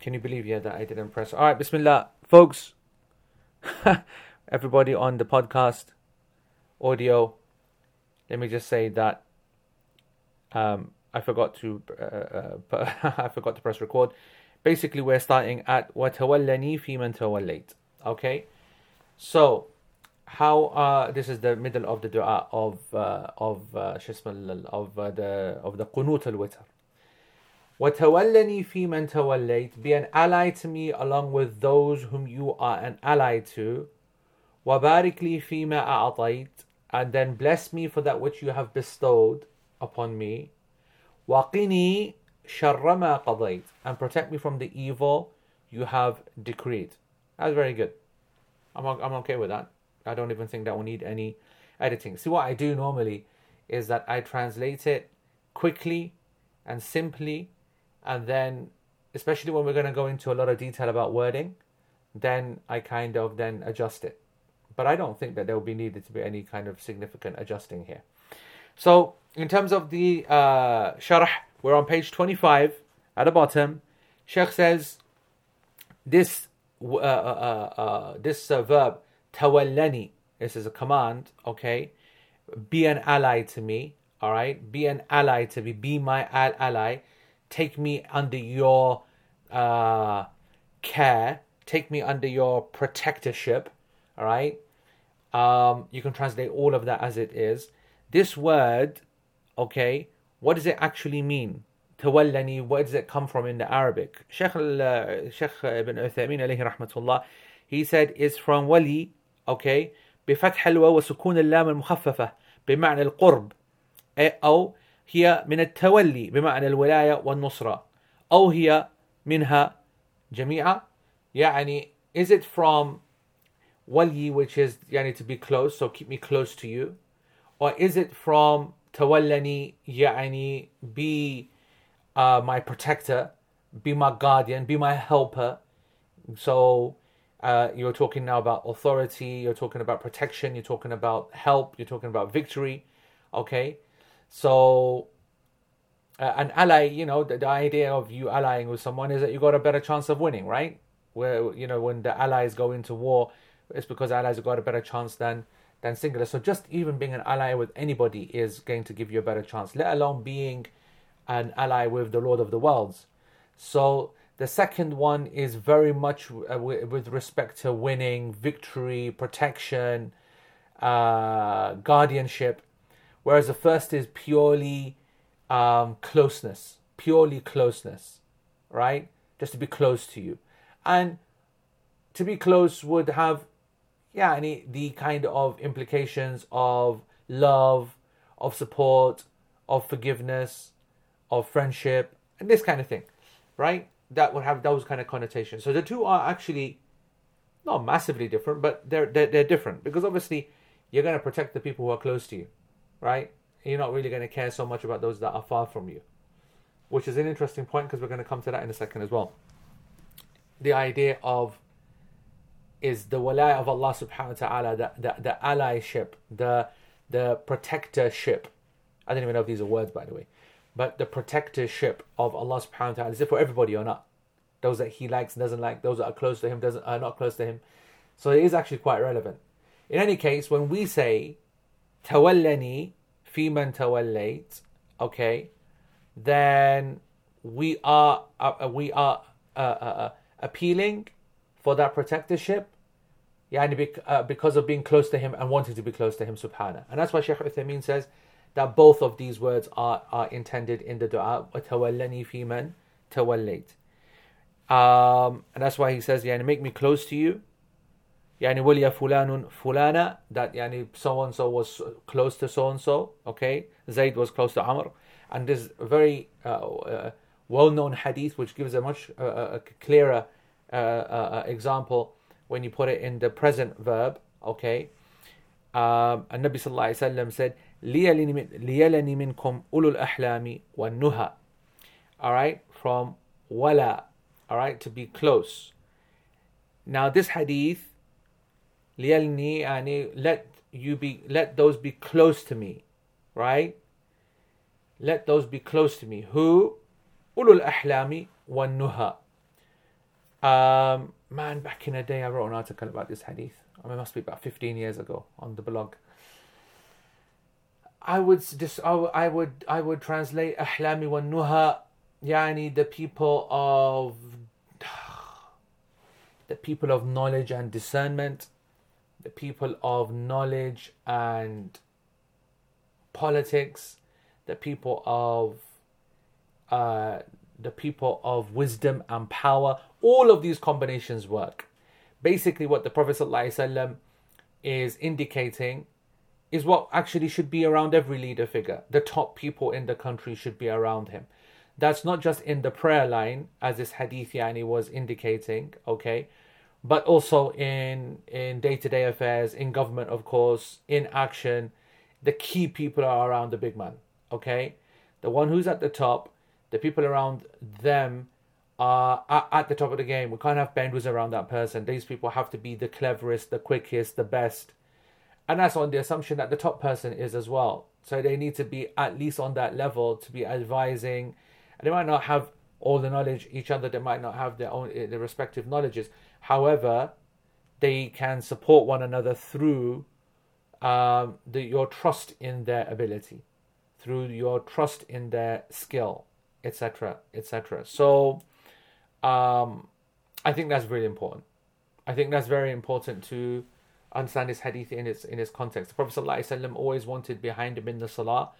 Can you believe yeah that I didn't press? All right, Bismillah, folks. Everybody on the podcast, audio. Let me just say that um, I forgot to uh, uh, I forgot to press record. Basically, we're starting at وَتَوَلَّنِي فِي مَنْ تَوَلَّيْتَ. Okay, so how uh, this is the middle of the dua of uh, of uh, of uh, the of the qunut al-witr. وَتَوَلَّنِي فِي مَنْ تَوَلَّيْتَ Be an ally to me along with those whom you are an ally to. وَبَارِكْ لِي فِي مَا أَعْطَيْتَ And then bless me for that which you have bestowed upon me. وَقِنِي شَرَّ مَا قَضَيْتَ And protect me from the evil you have decreed. That's very good. I'm, I'm okay with that. I don't even think that will need any editing. See, what I do normally is that I translate it quickly and simply, and then, especially when we're going to go into a lot of detail about wording, then I kind of then adjust it. But I don't think that there will be needed to be any kind of significant adjusting here. So, in terms of the uh, sharh, we're on page 25 at the bottom. Sheikh says this uh, uh, uh, uh this uh, verb tawallani. This is a command. Okay, be an ally to me. All right, be an ally to me. Be my ally Take me under your uh, care. Take me under your protectorship. All right. Um, you can translate all of that as it is. This word, okay, what does it actually mean? تولني, where does it come from in the Arabic? Sheikh, uh, Sheikh ibn Uthaymin alayhi rahmatullah, he said it's from wali, okay, بفتح الواو وسكون اللام المخففة بمعنى القرب أو هي من التولي بمعنى الولاية والنصرة أو هي منها جميعا يعني is it from wali which is يعني to be close so keep me close to you or is it from tawallani يعني be uh, my protector be my guardian be my helper so uh, you're talking now about authority you're talking about protection you're talking about help you're talking about victory okay so uh, an ally you know the, the idea of you allying with someone is that you got a better chance of winning right where you know when the allies go into war it's because allies have got a better chance than than singular. So just even being an ally with anybody is going to give you a better chance, let alone being an ally with the Lord of the Worlds. So the second one is very much uh, with respect to winning, victory, protection, uh, guardianship, whereas the first is purely um, closeness, purely closeness, right? Just to be close to you. And to be close would have yeah, any the kind of implications of love, of support, of forgiveness, of friendship, and this kind of thing, right? That would have those kind of connotations. So the two are actually not massively different, but they're they're, they're different because obviously you're going to protect the people who are close to you, right? You're not really going to care so much about those that are far from you, which is an interesting point because we're going to come to that in a second as well. The idea of is the wala of Allah subhanahu wa ta'ala, the, the, the allyship, the, the protectorship. I don't even know if these are words, by the way. But the protectorship of Allah subhanahu wa ta'ala is it for everybody or not? Those that He likes and doesn't like, those that are close to Him, doesn't are not close to Him. So it is actually quite relevant. In any case, when we say tawallani fiman tawallayt, okay, then we are uh, we are uh, uh, uh appealing for that protectorship يعني, uh, because of being close to him and wanting to be close to him subhanahu and that's why Shaykh Uthaymeen says that both of these words are, are intended in the dua. وَتَوَلَّنِي فِي مَنْ um, and that's why he says yeah, make me close to you. yani وَلِيَ فُلَانٌ fulana that yani so and so was close to so and so okay Zayd was close to Amr and this very uh, uh, well-known hadith which gives a much uh, clearer uh, uh, example when you put it in the present verb. Okay. Um, and Nabi sallallahu alaihi wasallam said, "Liyalani minkum ulul ahlami wa nuha." All right, from wala. All right, to be close. Now this hadith, liyalni, yani let you be, let those be close to me, right? Let those be close to me. Who? Ulul ahlami wa nuha Um, man, back in the day, I wrote an article about this hadith. I mean, it must be about 15 years ago on the blog. I would just, I would, I would translate أحلامي والنهى يعني the people of the people of knowledge and discernment, the people of knowledge and politics, the people of uh, the people of wisdom and power. All of these combinations work. Basically, what the Prophet ﷺ is indicating is what actually should be around every leader figure. The top people in the country should be around him. That's not just in the prayer line, as this hadith yani was indicating, okay, but also in in day to day affairs, in government, of course, in action. The key people are around the big man, okay. The one who's at the top, the people around them are at, the top of the game. We can't have benders around that person. These people have to be the cleverest, the quickest, the best, and that's on the assumption that the top person is as well. So they need to be at least on that level to be advising and they might not have all the knowledge each other they might not have their own eh, their respective knowledges however they can support one another through um, the, your trust in their ability through your trust in their skill etc etc so um, i think that's really important. I think that's very important to understand this hadith in its in its context. The prophet ﷺ always wanted behind him in the salah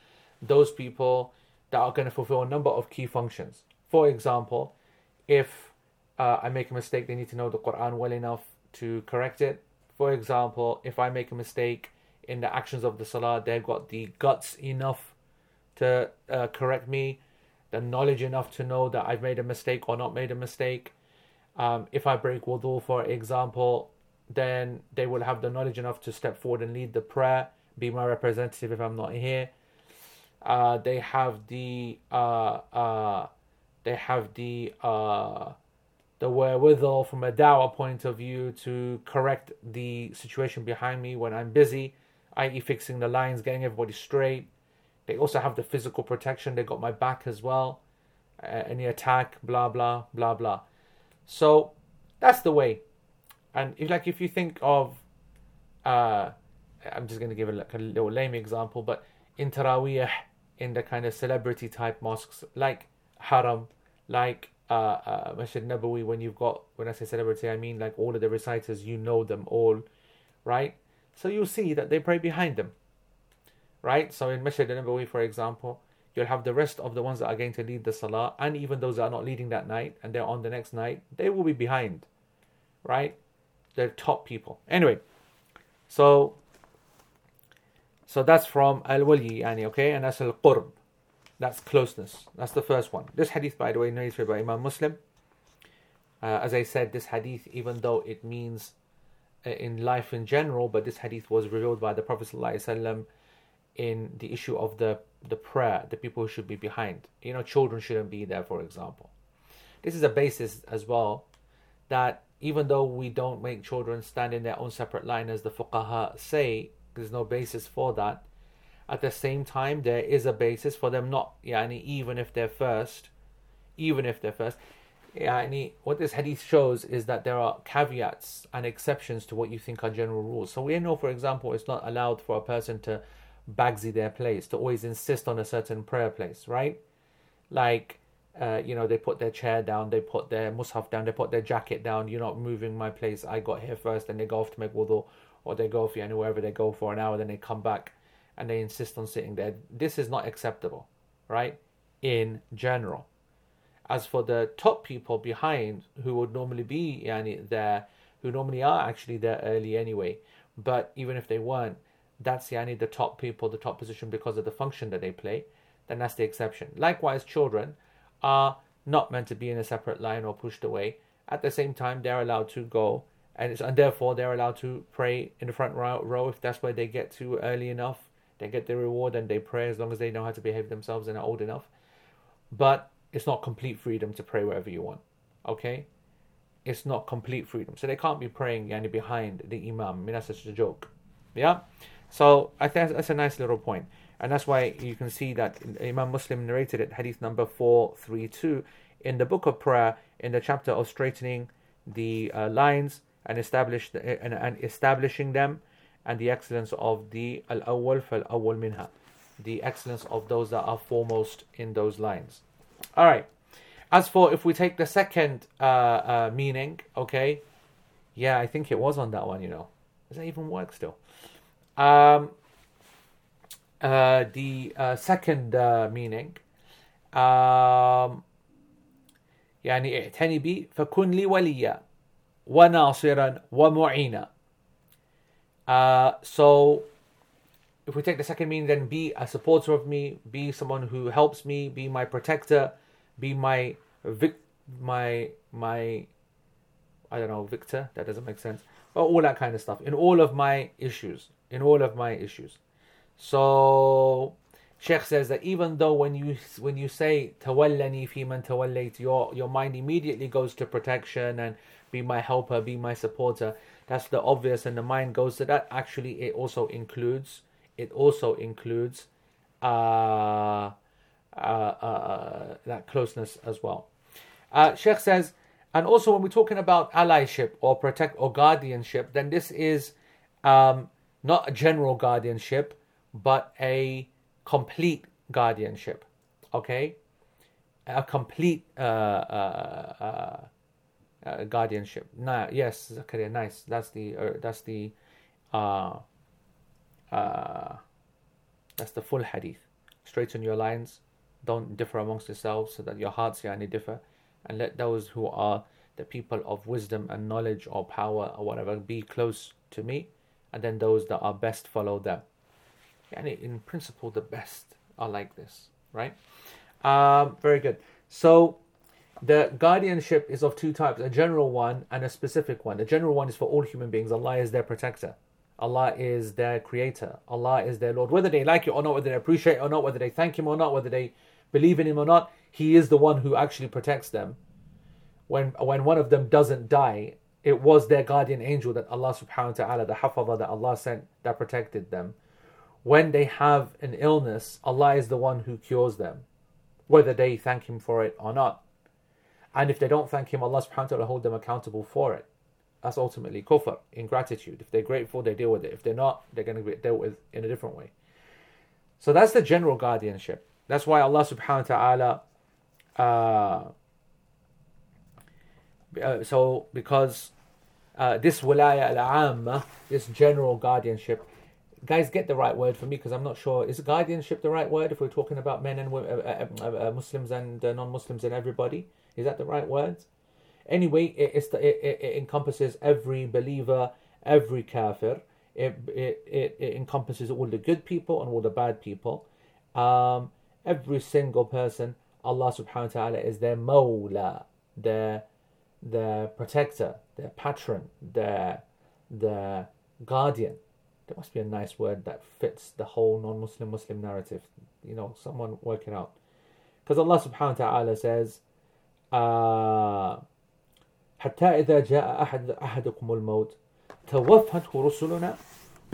those people that are going to fulfill a number of key functions. For example, if uh, I make a mistake, they need to know the Quran well enough to correct it. For example, if I make a mistake in the actions of the Salah, they've got the guts enough to uh, correct me, the knowledge enough to know that I've made a mistake or not made a mistake. Um, if I break wudu, for example, then they will have the knowledge enough to step forward and lead the prayer, be my representative if I'm not here. Uh, they have the uh, uh, they have the uh, the wherewithal from a dawah point of view to correct the situation behind me when I'm busy, i.e., fixing the lines, getting everybody straight. They also have the physical protection. They got my back as well. Uh, any attack, blah blah blah blah. So that's the way. And if like if you think of, uh, I'm just gonna give a, like a little lame example, but in Taraweeh, in the kind of celebrity type mosques like Haram, like uh, uh, Masjid Nabawi, when you've got, when I say celebrity, I mean like all of the reciters, you know them all, right? So you'll see that they pray behind them, right? So in Masjid Nabawi, for example, you'll have the rest of the ones that are going to lead the salah, and even those that are not leading that night and they're on the next night, they will be behind, right? They're top people. Anyway, so so that's from al wali, okay, and that's al qurb. That's closeness. That's the first one. This hadith, by the way, narrated by Imam Muslim. Uh, as I said, this hadith, even though it means uh, in life in general, but this hadith was revealed by the Prophet ﷺ in the issue of the, the prayer, the people who should be behind. You know, children shouldn't be there, for example. This is a basis as well that even though we don't make children stand in their own separate line, as the fuqaha say, there's no basis for that. At the same time, there is a basis for them not, yani, even if they're first, even if they're first. Yani, what this hadith shows is that there are caveats and exceptions to what you think are general rules. So we know, for example, it's not allowed for a person to bagsy their place, to always insist on a certain prayer place, right? Like, uh, you know, they put their chair down, they put their mushaf down, they put their jacket down. You're not moving my place. I got here first, and they go off to make wudu or they go for you know, wherever they go for an hour, then they come back and they insist on sitting there. This is not acceptable, right? In general. As for the top people behind who would normally be yani, there, who normally are actually there early anyway, but even if they weren't, that's yani, the top people, the top position because of the function that they play, then that's the exception. Likewise, children are not meant to be in a separate line or pushed away. At the same time, they're allowed to go and, and therefore they're allowed to pray in the front row if that's where they get to early enough. They get their reward and they pray as long as they know how to behave themselves and are old enough. But it's not complete freedom to pray wherever you want. Okay? It's not complete freedom. So they can't be praying yani, behind the Imam. I mean, that's just a joke. Yeah? So I think that's a nice little point. And that's why you can see that Imam Muslim narrated it, hadith number 432, in the book of prayer, in the chapter of straightening the uh, lines and establish the, and, and establishing them and the excellence of the al-awwal fal-awwal minha the excellence of those that are foremost in those lines all right as for if we take the second uh, uh, meaning okay yeah i think it was on that one you know does that even work still um uh, the uh, second uh, meaning um, يعني اعتني بي فكن لي وليا وناصرا ومعينا uh, so if we take the second meaning then be a supporter of me be someone who helps me be my protector be my vic- my my I don't know victor that doesn't make sense. But all that kind of stuff. In all of my issues in all of my issues. So Sheikh says that even though when you when you say tawallani fi man tawallayt, your your mind immediately goes to protection and be my helper, be my supporter. That's the obvious, and the mind goes to that. Actually, it also includes it also includes uh, uh, uh, that closeness as well. Uh, Sheikh says, and also when we're talking about allyship or protect or guardianship, then this is um, not a general guardianship, but a complete guardianship. Okay, a complete uh, uh, uh, guardianship. Nah, yes, Zakaria, nice. That's the uh, that's the uh, uh, that's the full hadith. Straighten your lines. Don't differ amongst yourselves, so that your hearts yani differ, and let those who are the people of wisdom and knowledge or power or whatever be close to me, and then those that are best follow them. And in principle, the best are like this, right? Um, very good. So the guardianship is of two types a general one and a specific one. The general one is for all human beings. Allah is their protector, Allah is their creator, Allah is their Lord. Whether they like it or not, whether they appreciate it or not, whether they thank Him or not, whether they believe in Him or not, He is the one who actually protects them. When, when one of them doesn't die, it was their guardian angel that Allah subhanahu wa ta'ala, the hafaza that Allah sent, that protected them when they have an illness, Allah is the one who cures them, whether they thank Him for it or not. And if they don't thank Him, Allah subhanahu wa ta'ala hold them accountable for it. That's ultimately kufr, ingratitude. If they're grateful, they deal with it. If they're not, they're going to be dealt with in a different way. So that's the general guardianship. That's why Allah subhanahu wa ta'ala, uh, uh, so because uh, this wilaya al-amma, this general guardianship, guys get the right word for me because I'm not sure. Is guardianship the right word if we're talking about men and women, uh, uh, uh, Muslims and non-Muslims and everybody? Is that the right word? Anyway, it, the, it, it, encompasses every believer, every kafir. It, it, it, it, encompasses all the good people and all the bad people. Um, every single person, Allah subhanahu wa ta'ala is their mawla, their, their protector, their patron, their, their guardian there must be a nice word that fits the whole non-Muslim Muslim narrative. You know, someone work it out. Because Allah subhanahu wa ta'ala says, uh, حتى إذا جاء أحد أحدكم الموت توفته رسلنا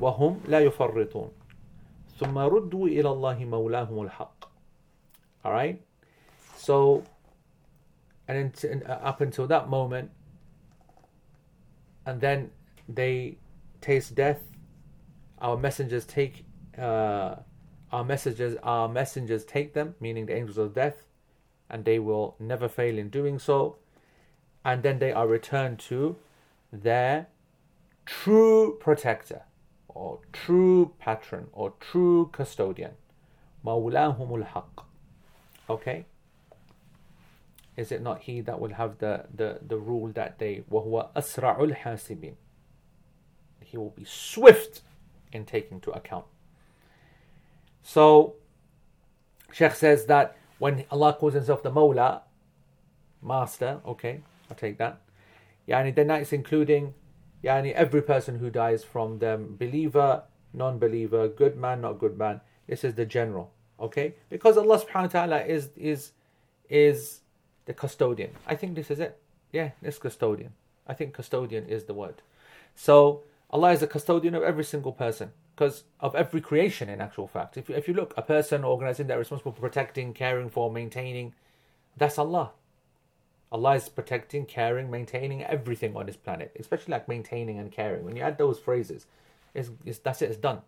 وهم لا يفرطون ثم ردوا إلى الله مولاهم الحق alright so and, in, uh, up until that moment and then they taste death our messengers take uh, our messengers our messengers take them meaning the angels of death and they will never fail in doing so and then they are returned to their true protector or true patron or true custodian maulahumul haq okay is it not he that will have the, the, the rule that day وهو أسرع الحاسبين he will be swift in taking to account. So, Sheikh says that when Allah calls himself the Mawla, Master, okay, I'll take that. Yani, then that's including yani, every person who dies from them, believer, non believer, good man, not good man. This is the general, okay? Because Allah subhanahu wa ta'ala is, is, is the custodian. I think this is it. Yeah, this custodian. I think custodian is the word. So, Allah is a custodian of every single person because of every creation in actual fact. If, if you look, a person or organization that is responsible for protecting, caring for, maintaining, that's Allah. Allah is protecting, caring, maintaining everything on this planet, especially like maintaining and caring. When you add those phrases, it's, it's, that's it, it's done.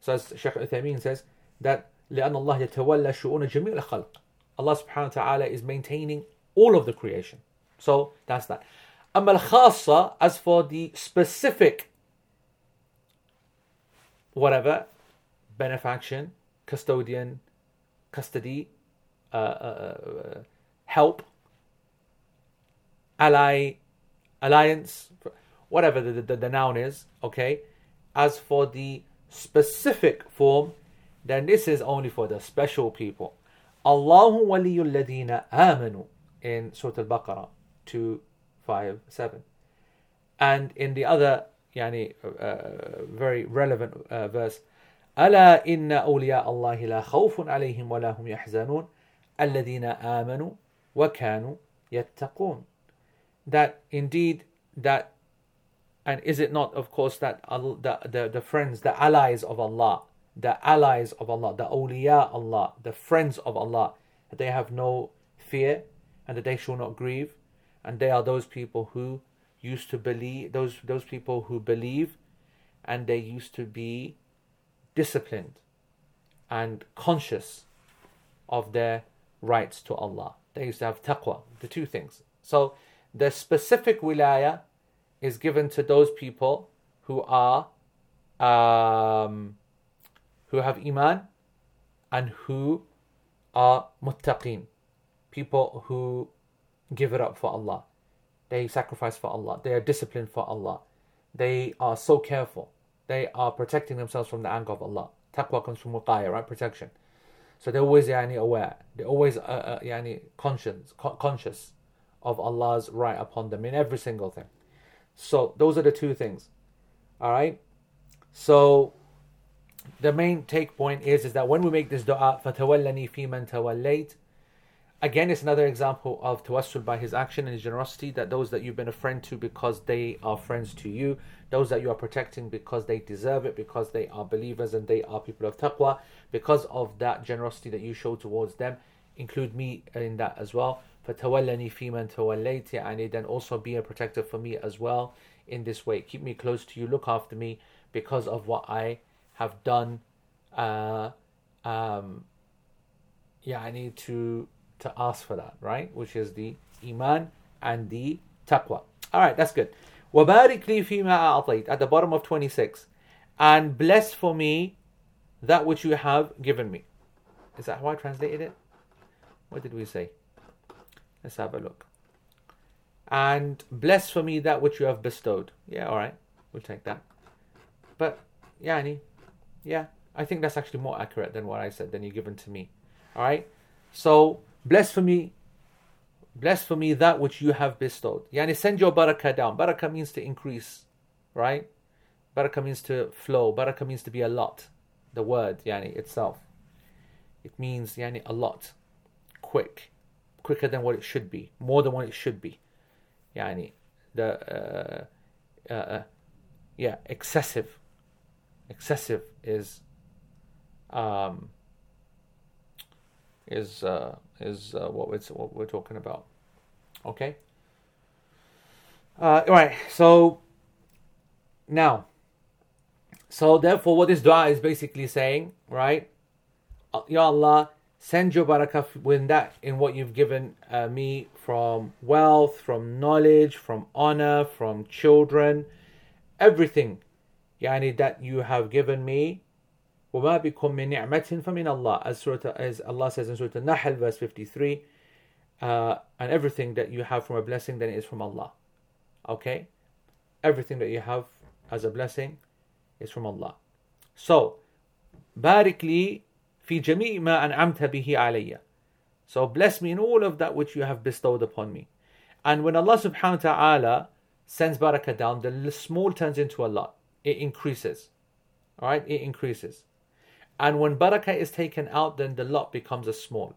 So as Shaykh Uthaymeen says, that لأن الله يتولى شؤون جميع الخلق. Allah subhanahu wa ta'ala is maintaining all of the creation. So that's that. أما الخاصة, as for the specific whatever, benefaction, custodian, custody, uh, uh, uh, help, ally, alliance, whatever the, the, the noun is, okay? As for the specific form, then this is only for the special people. Allahu waliyul ladina amanu in Surah Al-Baqarah 257. And in the other yani, uh, very relevant uh, verse, ألا إن أولياء الله لا خوف عليهم ولا هم يحزنون الذين آمنوا وكانوا يتقون that indeed that and is it not of course that the, the, the friends the allies of Allah the allies of Allah the awliya Allah the friends of Allah that they have no fear and that they shall not grieve and they are those people who used to believe those those people who believe and they used to be disciplined and conscious of their rights to Allah. They used to have taqwa, the two things. So the specific wilaya is given to those people who are um, who have iman and who are muttaqin, people who give it up for Allah. They sacrifice for Allah. They are disciplined for Allah. They are so careful. They are protecting themselves from the anger of Allah. Taqwa comes from waqaya, right? Protection. So they're always yani, aware. They're always uh, uh, yani, conscious, co- conscious of Allah's right upon them in every single thing. So those are the two things. All right. So the main take point is is that when we make this dua, فَتَوَلَّنِي fi man tawallayt, Again, it's another example of tawassul by his action and his generosity that those that you've been a friend to because they are friends to you, those that you are protecting because they deserve it, because they are believers and they are people of taqwa, because of that generosity that you show towards them, include me in that as well. فَتَوَلَّنِي فِي مَنْ تَوَلَّيْتِ And then also be a protector for me as well in this way. Keep me close to you, look after me because of what I have done. Uh, um, yeah, I need to to ask for that, right? Which is the iman and the taqwa. All right, that's good. وَبَارِكْ لِي فِي مَا أَعْطَيْتَ At the bottom of 26. And bless for me that which you have given me. Is that how I translated it? What did we say? Let's have a look. And bless for me that which you have bestowed. Yeah, all right. We'll take that. But, yani, yeah, I think that's actually more accurate than what I said, than you given to me. All right. So, Bless for me, bless for me that which you have bestowed. Yani send your barakah down. Barakah means to increase, right? Barakah means to flow. Barakah means to be a lot. The word, yani itself. It means yani a lot. Quick. Quicker than what it should be. More than what it should be. Yani the uh, uh, uh, yeah, excessive. Excessive is um is uh is uh, what we're what we're talking about. Okay. Uh, all right. So now, so therefore, what this dua is basically saying, right? Uh, ya Allah, send your barakah in that in what you've given uh, me from wealth, from knowledge, from honor, from children, everything, yani that you have given me وما بكم من نعمة فمن الله as, Surah, as Allah says in Surah Al-Nahl verse 53 uh, and everything that you have from a blessing then it is from Allah okay everything that you have as a blessing is from Allah so بارك لي في جميع ما أنعمت به علي so bless me in all of that which you have bestowed upon me and when Allah subhanahu wa ta'ala sends barakah down the small turns into a lot it increases all right it increases and when barakah is taken out, then the lot becomes a small.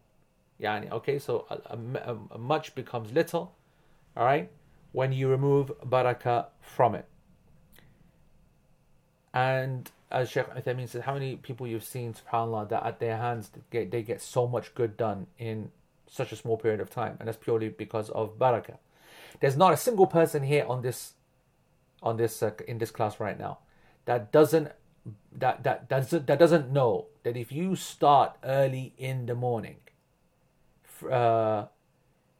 Yani, okay, so a, a, a much becomes little, all right, when you remove barakah from it. And as Sheikh Uthaymeen says, how many people you've seen, subhanAllah, that at their hands they get, they get so much good done in such a small period of time, and that's purely because of barakah. There's not a single person here on this on this uh, in this class right now that doesn't that that doesn't that doesn't know that if you start early in the morning, uh,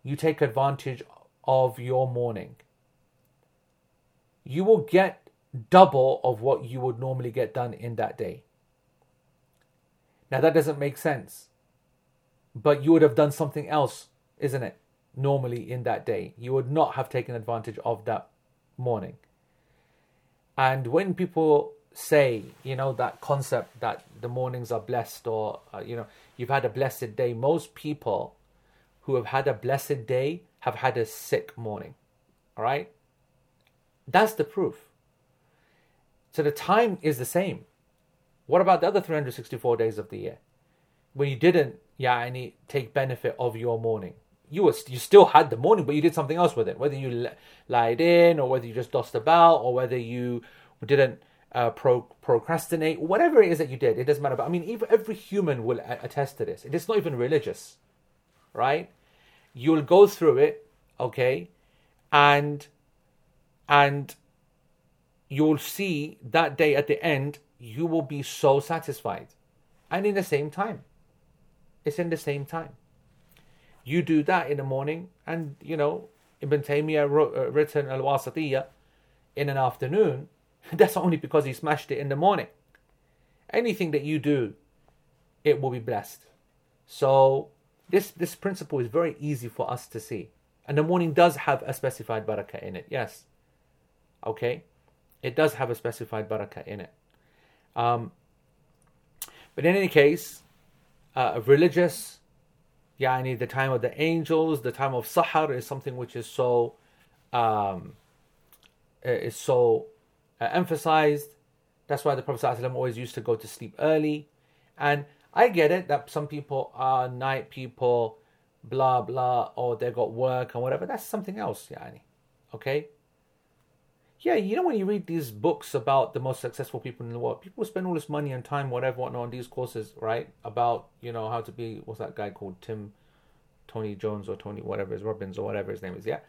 you take advantage of your morning. You will get double of what you would normally get done in that day. Now that doesn't make sense. But you would have done something else, isn't it? Normally in that day. You would not have taken advantage of that morning. And when people say, you know, that concept that the mornings are blessed or, uh, you know, you've had a blessed day, most people who have had a blessed day have had a sick morning. All right? That's the proof. So the time is the same. What about the other 364 days of the year? When you didn't, yeah, any take benefit of your morning. You were you still had the morning, but you did something else with it. Whether you lied in, or whether you just dossed about, or whether you didn't uh, pro- procrastinate, whatever it is that you did, it doesn't matter. But I mean, even every human will attest to this. It is not even religious, right? You'll go through it, okay, and and you'll see that day at the end, you will be so satisfied, and in the same time, it's in the same time. You do that in the morning, and you know Ibn Taymiyyah wrote, uh, written Al Wasatiyah in an afternoon That's only because he smashed it in the morning. Anything that you do, it will be blessed. So this this principle is very easy for us to see. And the morning does have a specified barakah in it, yes. Okay? It does have a specified barakah in it. Um, but in any case, uh, religious, yani the time of the angels, the time of sahar is something which is so um, is so uh, emphasized. That's why the Prophet ﷺ always used to go to sleep early. And I get it that some people are night people, blah blah, or they got work and whatever. That's something else, yani. Okay? Yeah, you know when you read these books about the most successful people in the world, people spend all this money and time, whatever, whatnot, on these courses, right? About you know how to be what's that guy called Tim, Tony Jones or Tony whatever his Robbins or whatever his name is. Yeah,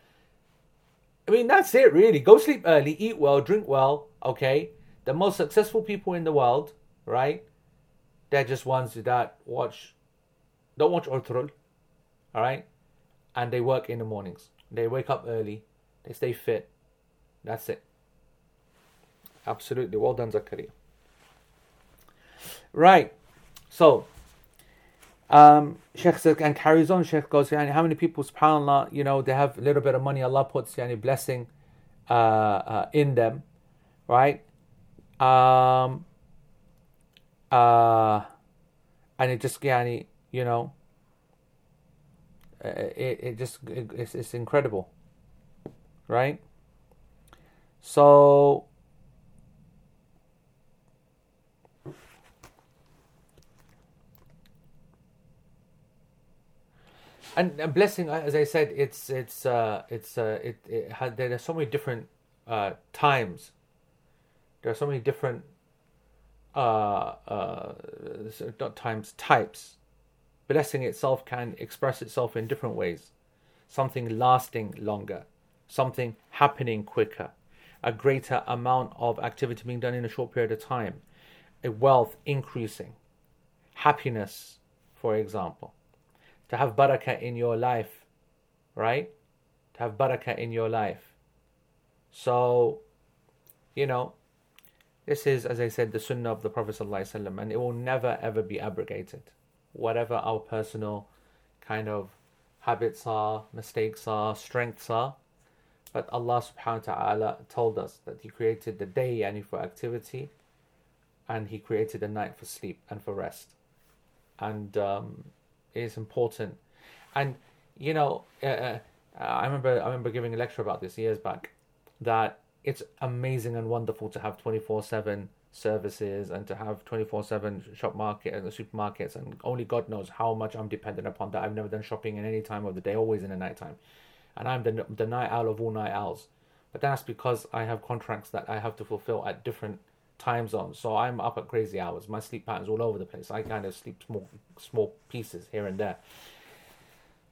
I mean, that's it, really. Go sleep early, eat well, drink well, okay? The most successful people in the world, right? They're just ones that watch, don't watch Ertugrul, all right? And they work in the mornings. They wake up early, they stay fit. That's it. Absolutely. Well done, Zakaria. Right. So, um, Sheikh says, and carries on. Sheikh goes, yani, how many people, subhanAllah, you know, they have a little bit of money, Allah puts yani, blessing uh, uh, in them, right? Um, uh, and it just, yani, you know, uh, it, it just, it, it's, it's incredible, right? So, and, and blessing, as I said, it's it's uh, it's uh, it, it had, there are so many different uh, times. There are so many different uh, uh, not times types. Blessing itself can express itself in different ways. Something lasting longer, something happening quicker, a greater amount of activity being done in a short period of time, a wealth increasing, happiness, for example to have barakah in your life, right? To have barakah in your life. So, you know, this is, as I said, the sunnah of the Prophet ﷺ, and it will never ever be abrogated. Whatever our personal kind of habits are, mistakes are, strengths are. But Allah subhanahu wa ta'ala told us that He created the day and for activity, and He created the night for sleep and for rest. And um, is important. And you know, uh, uh, I remember I remember giving a lecture about this years back that it's amazing and wonderful to have twenty four seven services and to have 24-7 shop market and the supermarkets and only god knows how much i'm dependent upon that. I've never done shopping in any time of the day always in the night time. And i'm the, the night owl of all night owls. But that's because i have contracts that i have to fulfill at different time zones. So I'm up at crazy hours. My sleep pattern's all over the place. I kind of sleep small small pieces here and there.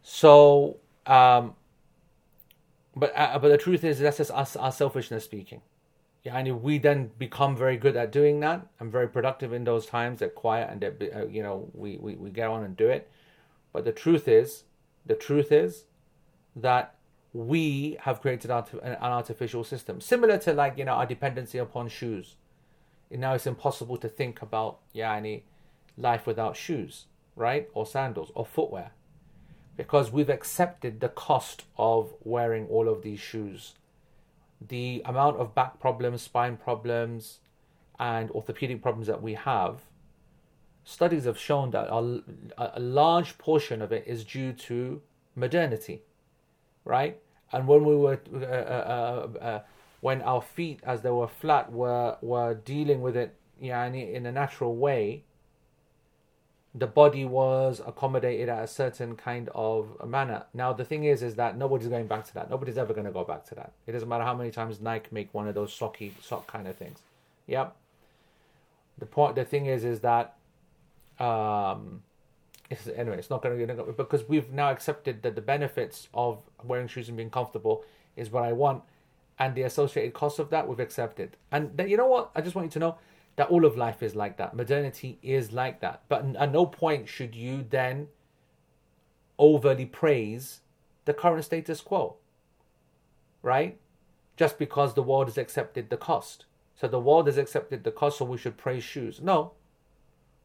So, um, but uh, but the truth is that's just us our selfishness speaking. Yeah, and we then become very good at doing that and very productive in those times. They're quiet and they're, uh, you know we, we we get on and do it. But the truth is, the truth is that we have created an artificial system similar to like you know our dependency upon shoes. Now it's impossible to think about any life without shoes, right, or sandals or footwear because we've accepted the cost of wearing all of these shoes. The amount of back problems, spine problems, and orthopedic problems that we have, studies have shown that a, a large portion of it is due to modernity, right? And when we were, uh, uh, uh, uh when our feet, as they were flat, were were dealing with it, yeah, in a natural way, the body was accommodated at a certain kind of manner. Now the thing is, is that nobody's going back to that. Nobody's ever going to go back to that. It doesn't matter how many times Nike make one of those socky sock kind of things. Yep. The point, the thing is, is that, um, it's, anyway, it's not going to because we've now accepted that the benefits of wearing shoes and being comfortable is what I want, and the associated cost of that we've accepted. And then you know what? I just want you to know that all of life is like that. Modernity is like that. But at no point should you then overly praise the current status quo. Right? Just because the world has accepted the cost. So the world has accepted the cost, so we should praise shoes. No.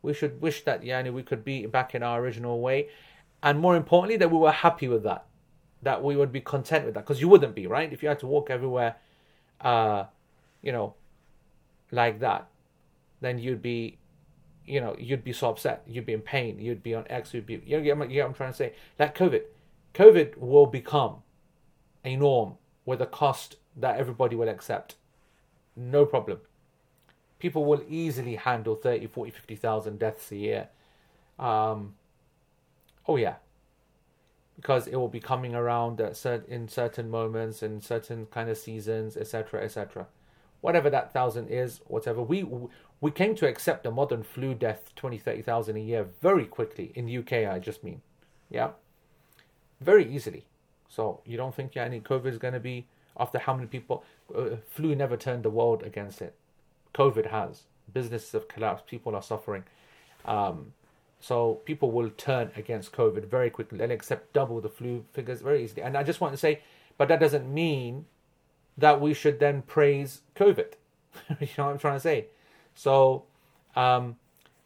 We should wish that yani we could be back in our original way. And more importantly, that we were happy with that. That we would be content with that. Because you wouldn't be, right? If you had to walk everywhere uh, you know, like that then you'd be, you know, you'd be so upset. You'd be in pain. You'd be on X. You'd be, you know, you know what I'm trying to say? Like COVID. COVID will become a norm with a cost that everybody will accept. No problem. People will easily handle 30, 40, 50,000 deaths a year. Um, oh, yeah. Because it will be coming around at cert- in certain moments, in certain kind of seasons, etc., etc. Whatever that thousand is, whatever. We we came to accept the modern flu death 20, 30,000 a year very quickly in the UK, I just mean. Yeah. Very easily. So you don't think yeah, any COVID is going to be after how many people uh, flu never turned the world against it. COVID has. Businesses have collapsed, people are suffering. Um, so people will turn against COVID very quickly and accept double the flu figures very easily. And I just want to say, but that doesn't mean that we should then praise COVID. you know what I'm trying to say? So, um,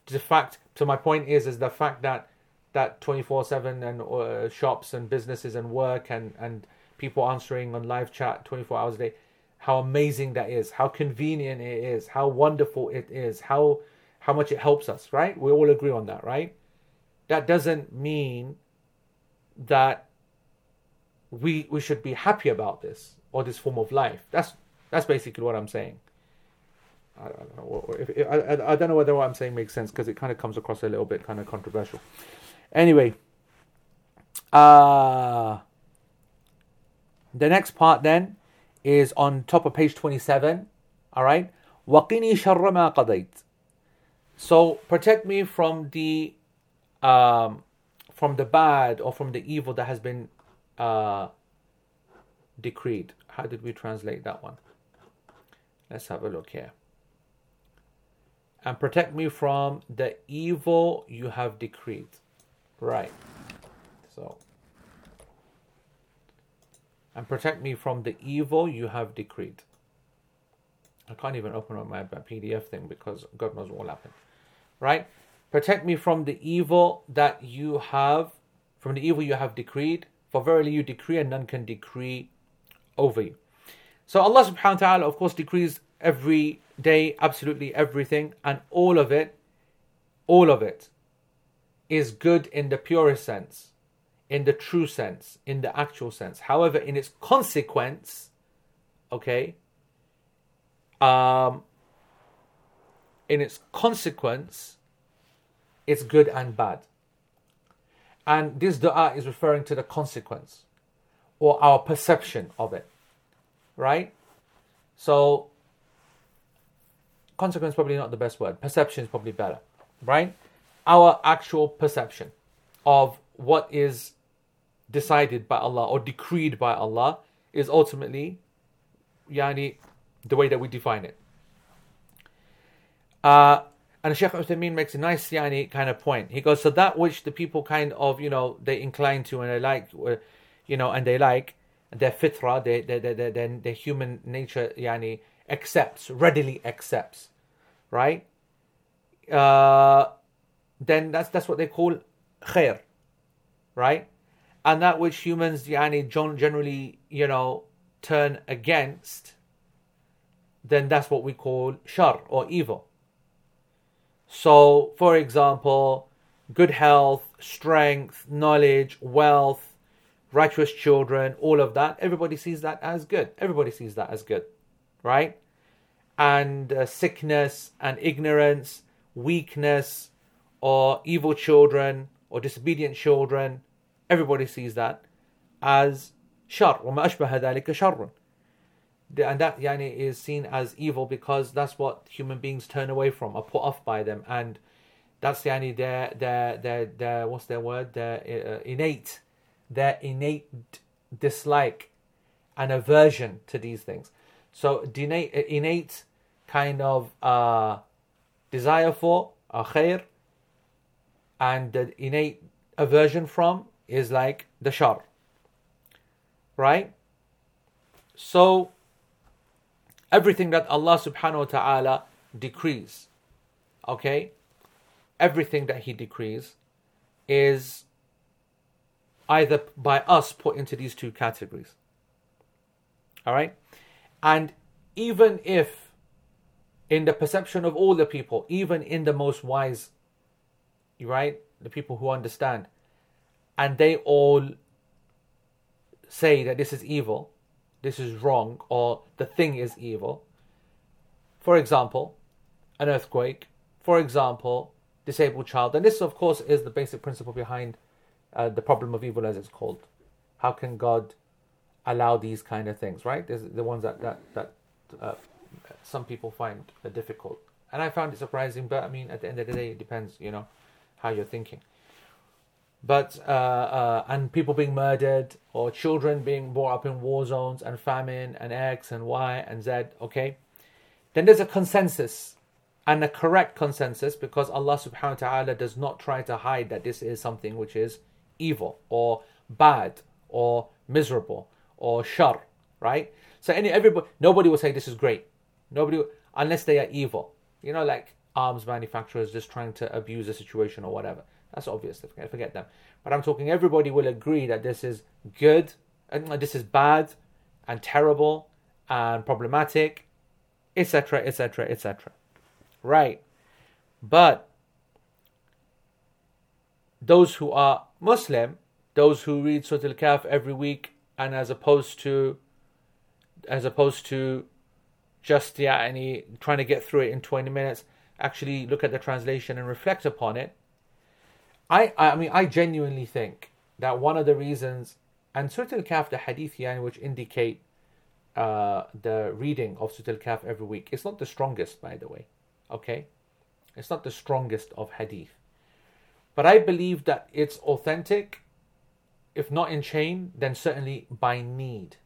the fact, so my point is, is the fact that that 24 7 and uh, shops and businesses and work and, and people answering on live chat 24 hours a day, how amazing that is, how convenient it is, how wonderful it is, how how much it helps us, right? We all agree on that, right? That doesn't mean that we we should be happy about this or this form of life. That's that's basically what I'm saying. I, don't know. If, if, I, I don't know whether what I'm saying makes sense because it kind of comes across a little bit kind of controversial. Anyway, uh, the next part then is on top of page 27. All right. وَقِنِي شَرَّ مَا قَضَيْتِ so protect me from the um, from the bad or from the evil that has been uh, decreed. How did we translate that one? Let's have a look here and protect me from the evil you have decreed. Right. So, and protect me from the evil you have decreed. I can't even open up my, my PDF thing because God knows what will happen. Right? Protect me from the evil that you have, from the evil you have decreed. For verily you decree and none can decree over you. So Allah subhanahu wa ta'ala, of course, decrees every day, absolutely everything, and all of it, all of it is good in the purest sense, in the true sense, in the actual sense. However, in its consequence, okay, um, in its consequence, it's good and bad. And this dua is referring to the consequence or our perception of it, right? So consequence probably not the best word. Perception is probably better, right? Our actual perception of what is decided by Allah or decreed by Allah is ultimately yani the way that we define it. Uh, and Sheikh Uthaymeen makes a nice yani kind of point. He goes, so that which the people kind of, you know, they incline to and they like, uh, you know, and they like, their fitra, their, their, their, their, their human nature, yani, accepts, readily accepts, right? Uh, then that's that's what they call khair, right? And that which humans, yani, generally, you know, turn against, then that's what we call shar or evil. So, for example, good health, strength, knowledge, wealth, righteous children, all of that, everybody sees that as good. Everybody sees that as good, right? And uh, sickness and ignorance, weakness, or evil children or disobedient children, everybody sees that as shar. وما أشبه ذلك شر and that yani is seen as evil because that's what human beings turn away from are put off by them. And that's yani their their their their what's their word? Their uh, innate their innate dislike and aversion to these things. So innate innate kind of uh desire for a khair and the innate aversion from is like the shar. Right? So everything that Allah subhanahu wa ta'ala decrees, okay, everything that He decrees is either by us put into these two categories. All right? And even if, in the perception of all the people, even in the most wise, right, the people who understand, and they all say that this is evil, this is wrong or the thing is evil. For example, an earthquake. For example, disabled child. And this, of course, is the basic principle behind uh, the problem of evil, as it's called. How can God allow these kind of things, right? There's the ones that that that uh, some people find difficult, and I found it surprising. But I mean, at the end of the day, it depends, you know, how you're thinking but uh, uh, and people being murdered or children being brought up in war zones and famine and X and Y and Z. Okay, then there's a consensus and a correct consensus because Allah Subhanahu wa Taala does not try to hide that this is something which is evil or bad or miserable or shar. Right. So any everybody nobody will say this is great. Nobody unless they are evil. You know, like arms manufacturers just trying to abuse the situation or whatever. That's obvious. Forget them. But I'm talking. Everybody will agree that this is good, and this is bad, and terrible, and problematic, etc., etc., etc. Right. But those who are Muslim, those who read Surah Al-Kahf every week, and as opposed to, as opposed to, just yeah, any trying to get through it in 20 minutes, actually look at the translation and reflect upon it I, I mean, I genuinely think that one of the reasons, and Surah Al-Kahf, the hadith which indicate uh, the reading of Surah Al-Kahf every week, it's not the strongest, by the way. Okay? It's not the strongest of hadith. But I believe that it's authentic, if not in chain, then certainly by need.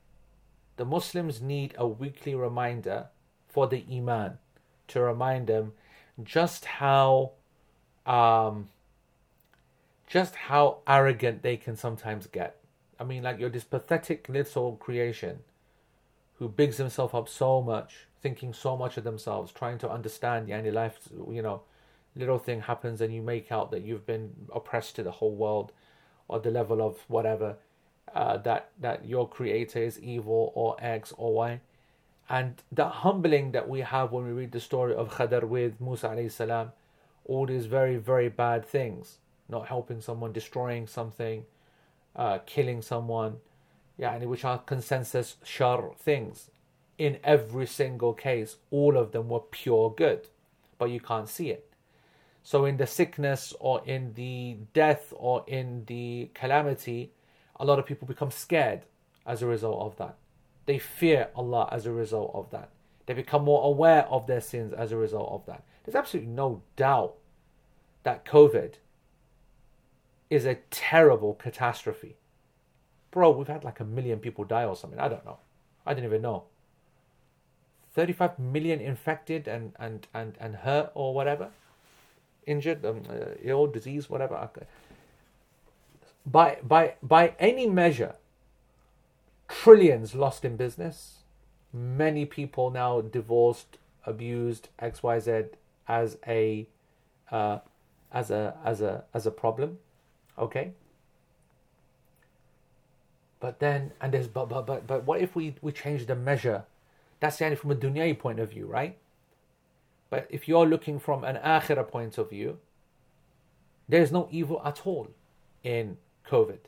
The Muslims need a weekly reminder for the Iman to remind them just how um, just how arrogant they can sometimes get. I mean, like you're this pathetic little creation who bigs himself up so much, thinking so much of themselves, trying to understand yani life, you know, little thing happens and you make out that you've been oppressed to the whole world or the level of whatever uh, that that your creator is evil or X or Y. And the humbling that we have when we read the story of Khadr with Musa alayhi salam, all these very, very bad things not helping someone, destroying something, uh, killing someone, yeah, and which are consensus shar things. In every single case, all of them were pure good, but you can't see it. So, in the sickness or in the death or in the calamity, a lot of people become scared as a result of that. They fear Allah as a result of that. They become more aware of their sins as a result of that. There's absolutely no doubt that COVID is a terrible catastrophe. bro, we've had like a million people die or something. I don't know. I didn't even know. 35 million infected and, and, and, and hurt or whatever, injured, um, uh, ill, disease, whatever. By, by, by any measure, trillions lost in business, many people now divorced, abused, XYZ as a, uh, as a, as a, as a problem. Okay. But then, and there's, but, but, but, but what if we, we change the measure that's the from a dunya point of view, right? But if you're looking from an akhirah point of view, there's no evil at all in COVID.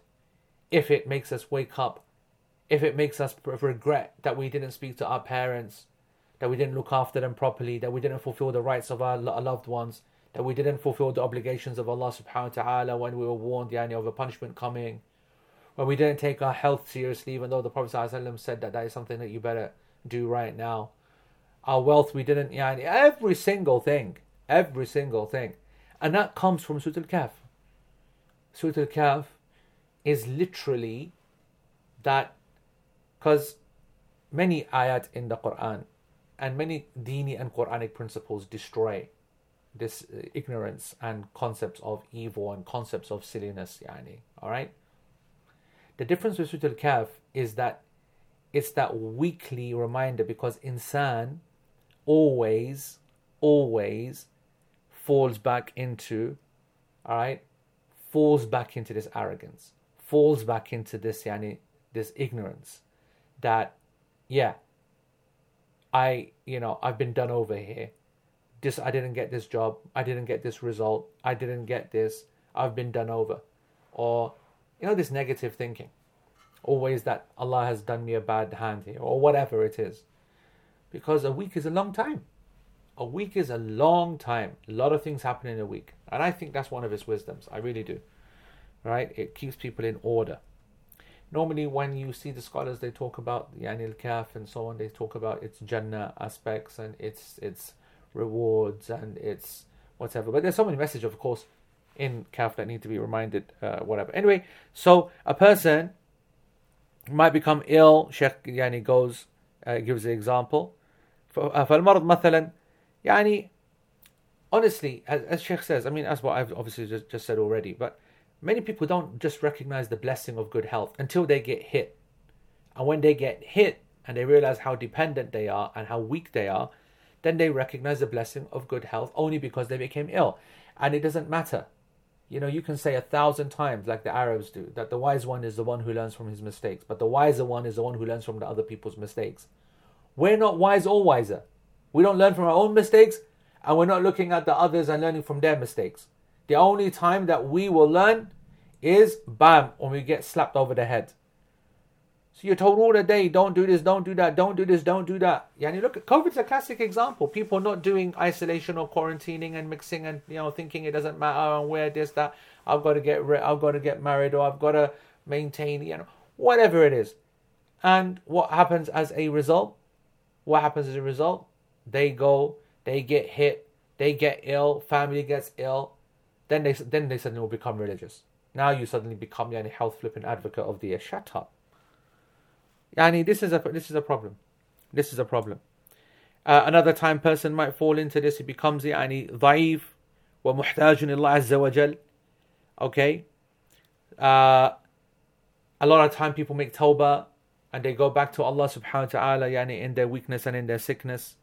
If it makes us wake up, if it makes us regret that we didn't speak to our parents, that we didn't look after them properly, that we didn't fulfill the rights of our loved ones, that we didn't fulfill the obligations of Allah subhanahu wa ta'ala when we were warned yani, of a punishment coming, when we didn't take our health seriously, even though the Prophet said that that is something that you better do right now. Our wealth, we didn't, yani, every single thing, every single thing. And that comes from Surah Al-Kahf. Surah Al-Kahf is literally that, because many ayat in the Quran and many dini and Quranic principles destroy this uh, ignorance and concepts of evil and concepts of silliness, yani. All right? The difference with Surah Al-Kahf is that it's that weekly reminder because insan always, always falls back into, all right, falls back into this arrogance, falls back into this yani, this ignorance that, yeah, I, you know, I've been done over here. This, I didn't get this job. I didn't get this result. I didn't get this. I've been done over. Or, you know, this negative thinking always that Allah has done me a bad hand here, or whatever it is. Because a week is a long time. A week is a long time. A lot of things happen in a week. And I think that's one of his wisdoms. I really do. Right? It keeps people in order. Normally, when you see the scholars, they talk about the Anil Kaf and so on, they talk about its Jannah aspects and its its rewards and its whatever. But there's so many messages, of course, in Kahf that need to be reminded, uh, whatever. Anyway, so a person might become ill. Sheikh Yani goes, uh, gives the example. For مثلا يعني honestly as, as Sheikh says I mean that's what I've obviously just, just said already but many people don't just recognize the blessing of good health until they get hit and when they get hit and they realize how dependent they are and how weak they are then they recognize the blessing of good health only because they became ill and it doesn't matter you know, you can say a thousand times, like the Arabs do, that the wise one is the one who learns from his mistakes, but the wiser one is the one who learns from the other people's mistakes. We're not wise or wiser. We don't learn from our own mistakes, and we're not looking at the others and learning from their mistakes. The only time that we will learn is bam, when we get slapped over the head. So you're told all the day, don't do this, don't do that, don't do this, don't do that. Yeah, and you look at COVID's a classic example. People not doing isolation or quarantining and mixing and you know thinking it doesn't matter and where this that. I've got to get rid, I've got to get married or I've got to maintain, you know, whatever it is. And what happens as a result? What happens as a result? They go, they get hit, they get ill, family gets ill, then they then they suddenly will become religious. Now you suddenly become a health flipping advocate of the shut up. Yani this is a this is a problem. This is a problem. Uh, another time person might fall into this, he becomes يعني ضعيف ومحتاج إلى الله عز وجل. Okay. Uh, a lot of time people make tawbah and they go back to Allah subhanahu wa ta'ala yani in their weakness and in their sickness.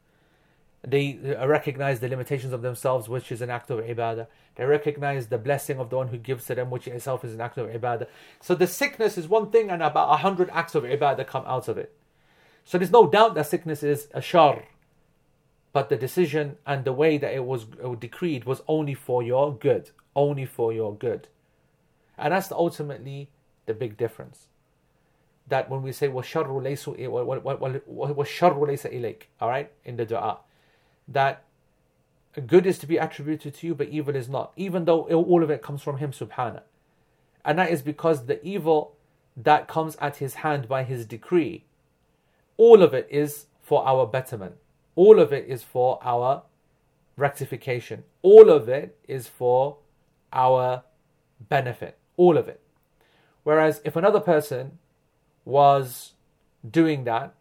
They uh, recognize the limitations of themselves, which is an act of ibadah. They recognize the blessing of the one who gives to them, which itself is an act of ibadah. So the sickness is one thing, and about a hundred acts of ibadah come out of it. So there's no doubt that sickness is a shar, but the decision and the way that it was decreed was only for your good, only for your good. And that's ultimately the big difference. That when we say, was laysa ilayk, all right, in the dua, that good is to be attributed to you, but evil is not, even though all of it comes from Him, subhanahu. And that is because the evil that comes at His hand by His decree, all of it is for our betterment. All of it is for our rectification. All of it is for our benefit. All of it. Whereas if another person was doing that,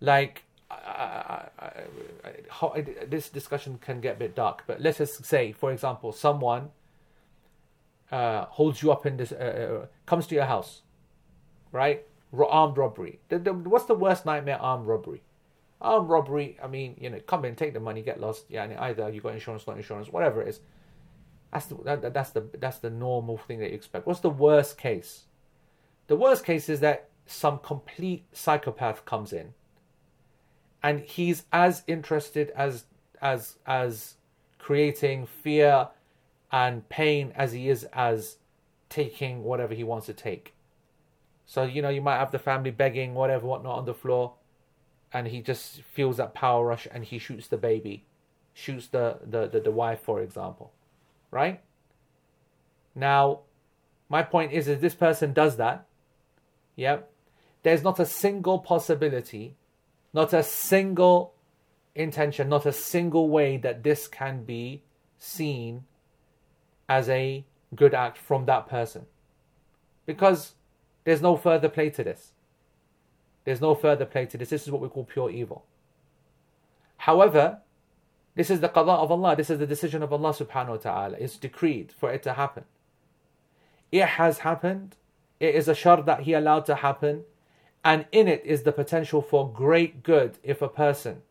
like I, I, I, this discussion can get a bit dark, but let's just say, for example, someone uh, holds you up in this, uh, uh comes to your house, right? Armed robbery. The, the, what's the worst nightmare? Armed robbery. Armed robbery. I mean, you know, come in, take the money, get lost. Yeah, and either you got insurance, not insurance, whatever it is. That's the that, that's the that's the normal thing that you expect. What's the worst case? The worst case is that some complete psychopath comes in and he's as interested as as as creating fear and pain as he is as taking whatever he wants to take. So you know you might have the family begging whatever whatnot on the floor, and he just feels that power rush and he shoots the baby, shoots the the the, the wife for example, right? Now, my point is, if this person does that, yeah, there's not a single possibility not a single intention, not a single way that this can be seen as a good act from that person. Because there's no further play to this. There's no further play to this. This is what we call pure evil. However, this is the qada of Allah. This is the decision of Allah subhanahu wa ta'ala. It's decreed for it to happen. It has happened. It is a shar that He allowed to happen. And in it is the potential for great good if a person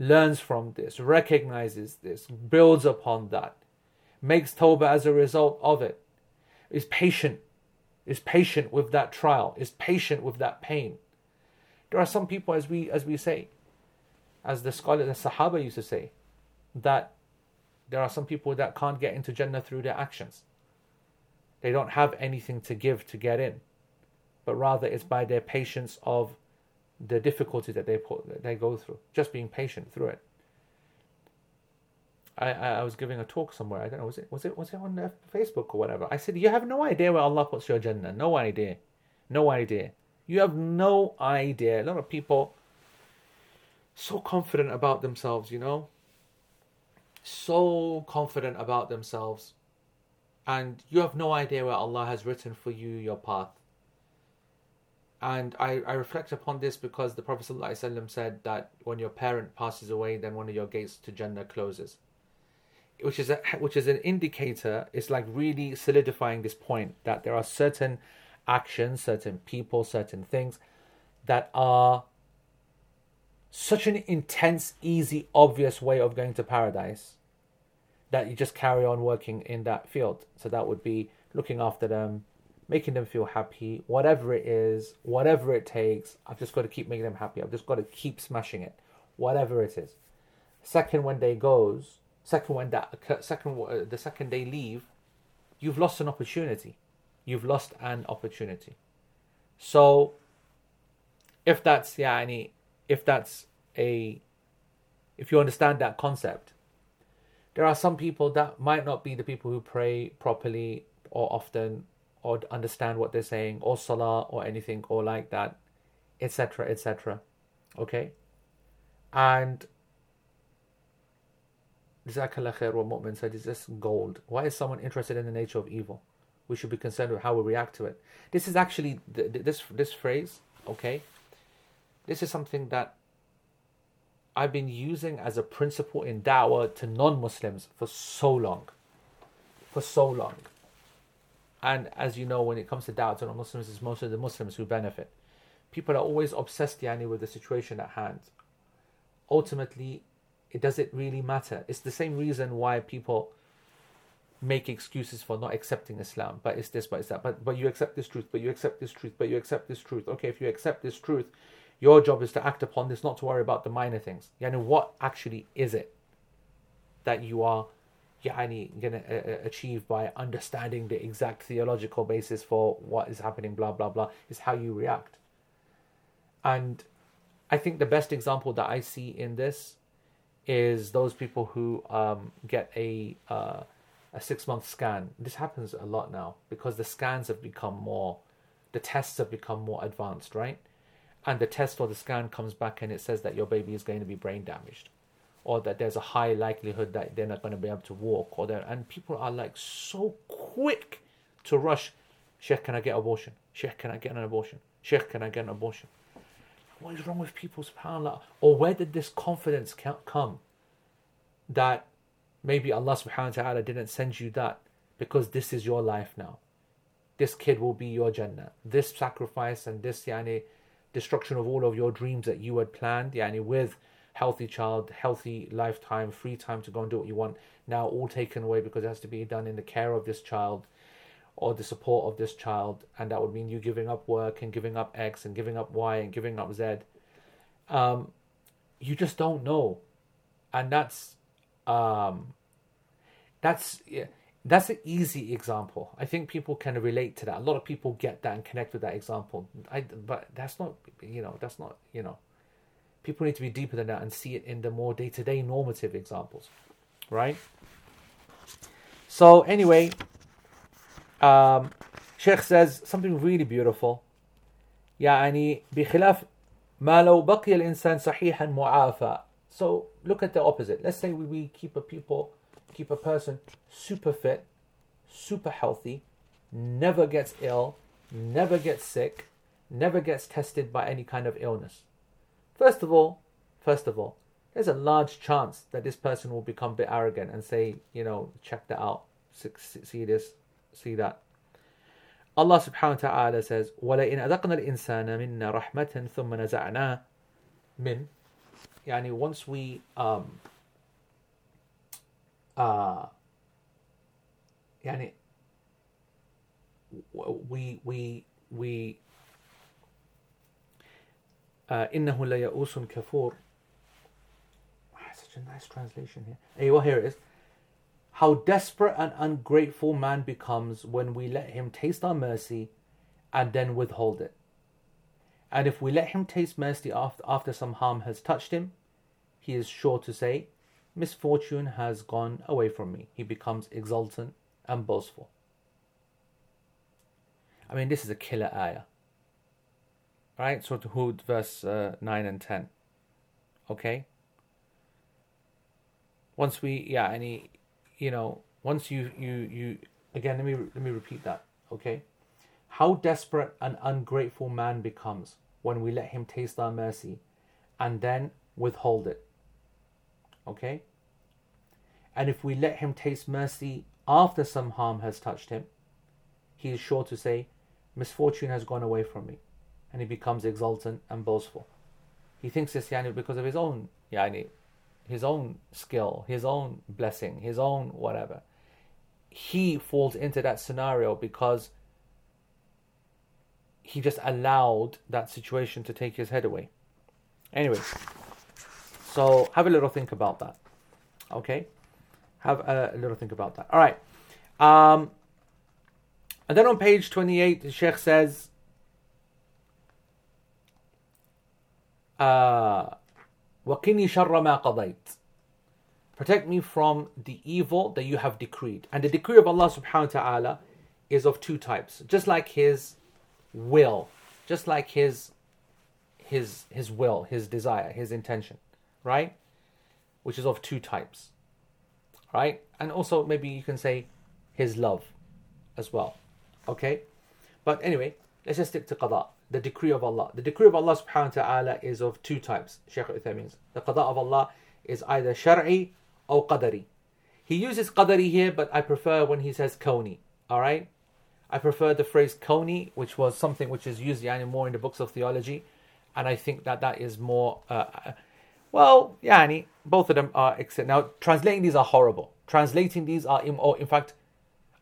learns from this, recognizes this, builds upon that, makes tawbah as a result of it, is patient, is patient with that trial, is patient with that pain. There are some people, as we as we say, as the scholar, the Sahaba used to say, that there are some people that can't get into Jannah through their actions. They don't have anything to give to get in but rather it's by their patience of the difficulties that they put that they go through. Just being patient through it. I, I was giving a talk somewhere. I don't know. Was it was it was it on Facebook or whatever? I said you have no idea where Allah puts your Jannah. No idea, no idea. You have no idea. A lot of people so confident about themselves. You know, so confident about themselves, and you have no idea where Allah has written for you your path. And I, I reflect upon this because the Prophet ﷺ said that when your parent passes away, then one of your gates to Jannah closes. Which is a, which is an indicator, it's like really solidifying this point that there are certain actions, certain people, certain things that are such an intense, easy, obvious way of going to paradise that you just carry on working in that field. So that would be looking after them, making them feel happy, whatever it is, whatever it takes. I've just got to keep making them happy. I've just got to keep smashing it, whatever it is. Second, when day goes, second when that second uh, the second they leave, you've lost an opportunity. You've lost an opportunity. So, if that's yeah, any if that's a if you understand that concept, there are some people that might not be the people who pray properly or often or understand what they're saying or salah or anything or like that etc etc okay and Jazakallah khair mu'min said it's just gold. Why is someone interested in the nature of evil? We should be concerned with how we react to it. This is actually this this phrase, okay? This is something that I've been using as a principle in da'wah to non-Muslims for so long. For so long. And as you know, when it comes to doubts on Muslims, it's mostly the Muslims who benefit. People are always obsessed, Yani, with the situation at hand. Ultimately, it does it really matter? It's the same reason why people make excuses for not accepting Islam. But it's this, but it's that. But but you accept this truth, but you accept this truth, but you accept this truth. Okay, if you accept this truth, your job is to act upon this, not to worry about the minor things. Yani, what actually is it that you are يعني gonna uh, achieve by understanding the exact theological basis for what is happening blah blah blah is how you react and i think the best example that i see in this is those people who um, get a uh, a six month scan this happens a lot now because the scans have become more the tests have become more advanced right and the test or the scan comes back and it says that your baby is going to be brain damaged or that there's a high likelihood that they're not going to be able to walk or that and people are like so quick to rush sheikh can i get abortion Sheikh, can I get an abortion? Sheikh, can I get an abortion? What is wrong with people, subhanAllah? Or where did this confidence come? That maybe Allah subhanahu wa ta'ala didn't send you that because this is your life now. This kid will be your Jannah. This sacrifice and this yani, destruction of all of your dreams that you had planned, yani, with healthy child, healthy lifetime, free time to go and do what you want, now all taken away because it has to be done in the care of this child or the support of this child, and that would mean you giving up work and giving up X and giving up Y and giving up Z. Um, you just don't know, and that's um, that's yeah, that's an easy example. I think people can relate to that. A lot of people get that and connect with that example. I, but that's not you know that's not you know people need to be deeper than that and see it in the more day to day normative examples, right? So anyway, um, Sheikh says something really beautiful يعني بخلاف ما لو بقي الإنسان صحيحا معافى so look at the opposite let's say we, we keep a people keep a person super fit super healthy never gets ill never gets sick never gets tested by any kind of illness first of all first of all there's a large chance that this person will become a bit arrogant and say you know check that out see this see that. Allah subhanahu wa ta'ala says, وَلَئِنْ أَذَقْنَا الْإِنسَانَ مِنَّا رَحْمَةً ثُمَّ نَزَعْنَا min يعني once we um uh يعني we we we uh, إنه ليئوس كفور such a nice translation here أيوة here it is how desperate and ungrateful man becomes when we let him taste our mercy and then withhold it. And if we let him taste mercy after, after some harm has touched him, he is sure to say, Misfortune has gone away from me. He becomes exultant and boastful. I mean, this is a killer ayah. Right? Surah Hud, verse uh, 9 and 10. Okay? Once we, yeah, and he, you know, once you you you again, let me let me repeat that. Okay, how desperate an ungrateful man becomes when we let him taste our mercy, and then withhold it. Okay. And if we let him taste mercy after some harm has touched him, he is sure to say, Misfortune has gone away from me. And he becomes exultant and boastful. He thinks this yani, because of his own yani, his own skill, his own blessing, his own whatever. He falls into that scenario because he just allowed that situation to take his head away. Anyway, so have a little think about that. Okay? Have a little think about that. All right. Um, and then on page 28, the Sheikh says, uh, وَقِنِي شَرَّ مَا قَضَيْتَ Protect me from the evil that you have decreed. And the decree of Allah subhanahu wa ta'ala is of two types. Just like his will, just like his his his will, his desire, his intention, right? Which is of two types. Right? And also maybe you can say his love as well. Okay? But anyway, let's just stick to qada the decree of Allah. The decree of Allah subhanahu wa ta'ala is of two types, Shaykh Uthaymeen. The qada of Allah is either shar'i or qadari. He uses qadari here, but I prefer when he says kawni. Alright? I prefer the phrase kawni, which was something which is used yani, more in the books of theology. And I think that that is more, uh, uh well, yani, both of them are, except now translating these are horrible. Translating these are, in, or in fact,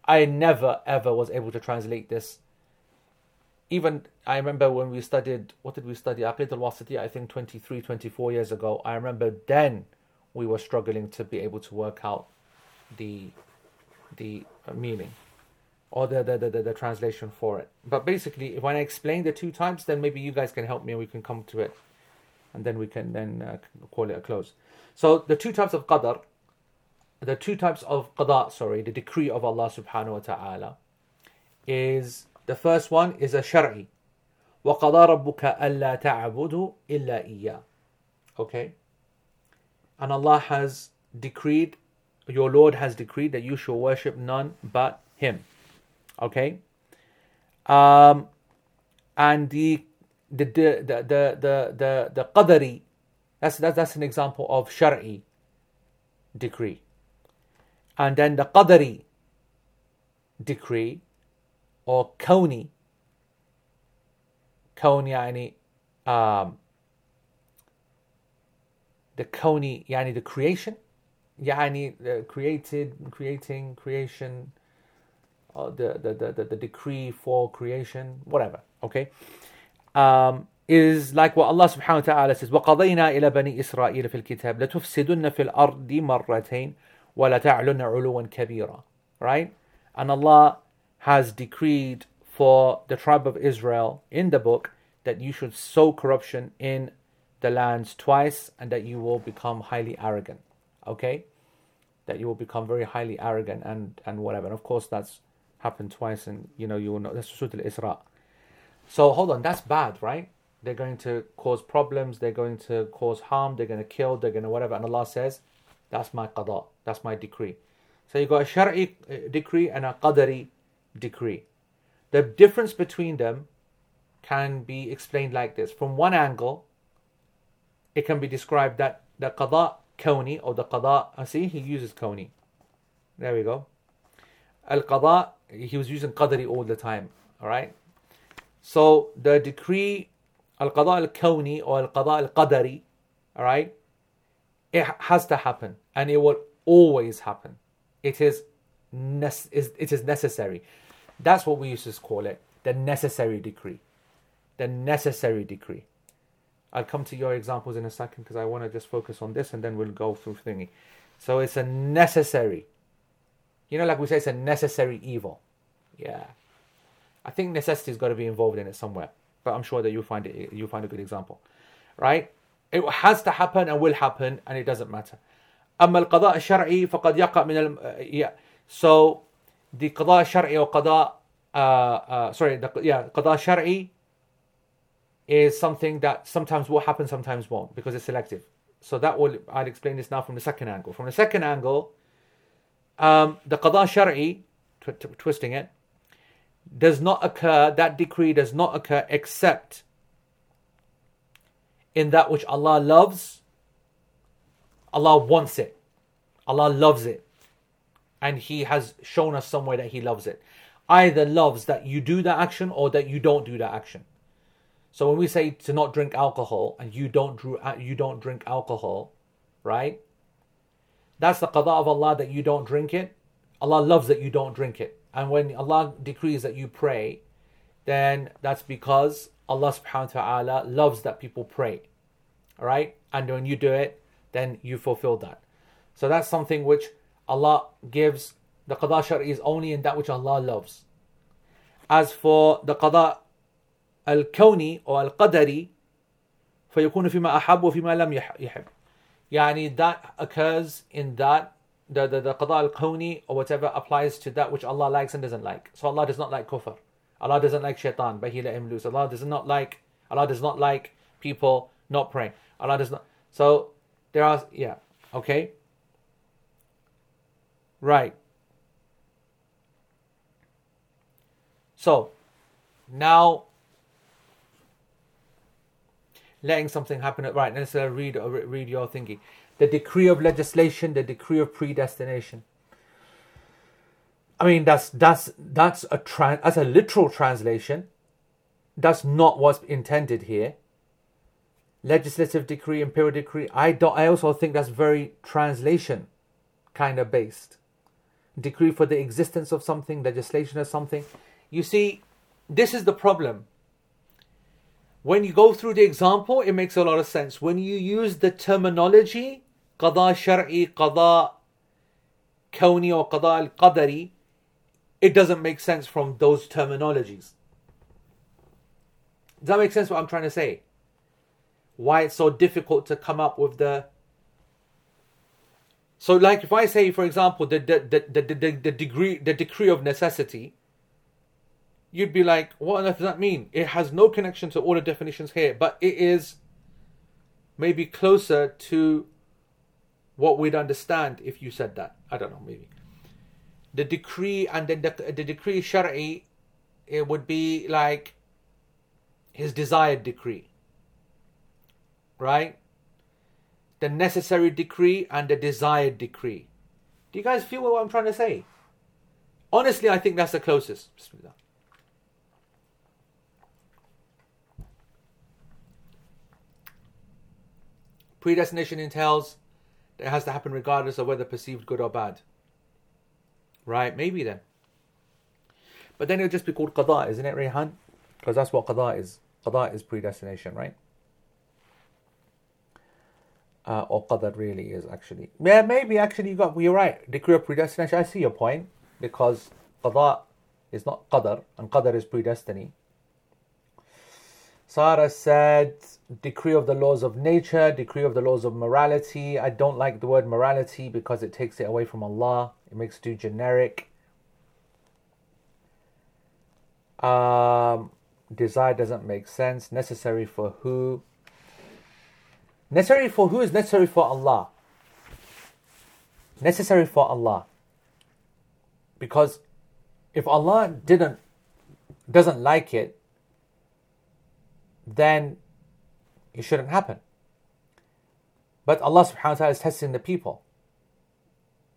I never ever was able to translate this even I remember when we studied, what did we study? Aqid al Wasiti, I think 23, 24 years ago. I remember then we were struggling to be able to work out the the meaning or the, the, the, the, translation for it. But basically, when I explain the two types, then maybe you guys can help me and we can come to it. And then we can then uh, call it a close. So the two types of qadar, the two types of qada, sorry, the decree of Allah subhanahu wa ta'ala is the first one is a shar'i. وَقَضَى رَبُّكَ أَلَّا تَعْبُدُوا إِلَّا إِيَّا Okay? And Allah has decreed, your Lord has decreed that you shall worship none but Him. Okay? Um, and the the the the the the, the, the qadari that's, that's that's an example of shar'i decree and then the qadari decree or kawni. kawni yani um, the Coney yani the creation yani the created creating creation the, the, the, the decree for creation whatever okay? Um, is like what Allah subhanahu wa ta'ala says وَقَضَيْنَا إِلَى بَنِي إِسْرَائِيلَ فِي الْكِتَابِ لَتُفْسِدُنَّ فِي الْأَرْضِ مَرَّتَيْنِ وَلَتَعْلُنَّ عُلُوًا كَبِيرًا right? And Allah has decreed for the tribe of Israel in the book that you should sow corruption in the lands twice and that you will become highly arrogant. Okay? That you will become very highly arrogant and, and whatever. And of course, that's happened twice, and you know, you will know that's Surah Al Isra. So hold on, that's bad, right? They're going to cause problems, they're going to cause harm, they're going to kill, they're going to whatever. And Allah says, that's my qada, that's my decree. So you've got a shari uh, decree and a qadari decree. The difference between them can be explained like this. From one angle, it can be described that the qada kawni or the qada, I uh, see he uses kawni. There we go. Al qada, he was using qadari all the time. All right. So the decree al qada al kawni or al qada al qadari, all right, it has to happen and it will always happen. It is, it is necessary. That's what we used to call it the necessary decree. The necessary decree. I'll come to your examples in a second because I want to just focus on this and then we'll go through thingy. So it's a necessary. You know, like we say, it's a necessary evil. Yeah. I think necessity's got to be involved in it somewhere, but I'm sure that you'll find it. You'll find a good example, right? It has to happen and will happen, and it doesn't matter. أما القضاء الشرعي فقد يقع من الم... yeah. So the qada shari or qada, uh, uh, sorry, the, yeah, qada shari is something that sometimes will happen, sometimes won't, because it's selective. So that will, I'll explain this now from the second angle. From the second angle, um, the qada shari, tw- tw- twisting it, does not occur, that decree does not occur except in that which Allah loves. Allah wants it. Allah loves it and he has shown us somewhere that he loves it. Either loves that you do that action or that you don't do that action. So when we say to not drink alcohol and you don't uh, you don't drink alcohol, right? That's the qada of Allah that you don't drink it. Allah loves that you don't drink it. And when Allah decrees that you pray, then that's because Allah subhanahu wa ta'ala loves that people pray. Alright? And when you do it, then you fulfill that. So that's something which Allah gives the qada shari is only in that which Allah loves. As for the qada al-kawni or al-qadari, فيكون فيما أحب وفيما لم يحب. يعني that occurs in that the, the, the qada al-kawni or whatever applies to that which Allah likes and doesn't like. So Allah does not like kufr. Allah doesn't like shaitan, but He let him loose. Allah does not like Allah does not like people not praying. Allah does not. So there are yeah okay. Right. So, now letting something happen. Right, let's uh, read uh, read your thinking. The decree of legislation, the decree of predestination. I mean, that's that's that's a that's a literal translation. That's not what's intended here. Legislative decree, imperial decree. I don't. I also think that's very translation kind of based decree for the existence of something, legislation or something. You see, this is the problem. When you go through the example, it makes a lot of sense. When you use the terminology, qada shar'i, qada kawni or qada al-qadari, it doesn't make sense from those terminologies. Does that make sense what I'm trying to say? Why it's so difficult to come up with the so, like if I say, for example, the the, the, the, the, degree the decree of necessity, you'd be like, what does that mean? It has no connection to all the definitions here, but it is maybe closer to what we'd understand if you said that. I don't know, maybe. The decree and then the, the decree shari, it would be like his desired decree. Right? The necessary decree and the desired decree. Do you guys feel what I'm trying to say? Honestly, I think that's the closest. Predestination entails that it has to happen regardless of whether perceived good or bad. Right? Maybe then. But then it'll just be called qada, isn't it, Rehan? Because that's what qada is. Qada is predestination, right? Uh, or qadar really is actually. Yeah, maybe actually you got you're right. Decree of predestination. I see your point because qada is not qadar and qadar is predestiny. Sarah said, decree of the laws of nature, decree of the laws of morality. I don't like the word morality because it takes it away from Allah. It makes it too generic. Um, desire doesn't make sense. Necessary for who? Necessary for who is necessary for Allah? Necessary for Allah. Because if Allah didn't doesn't like it, then it shouldn't happen. But Allah subhanahu wa ta'ala is testing the people.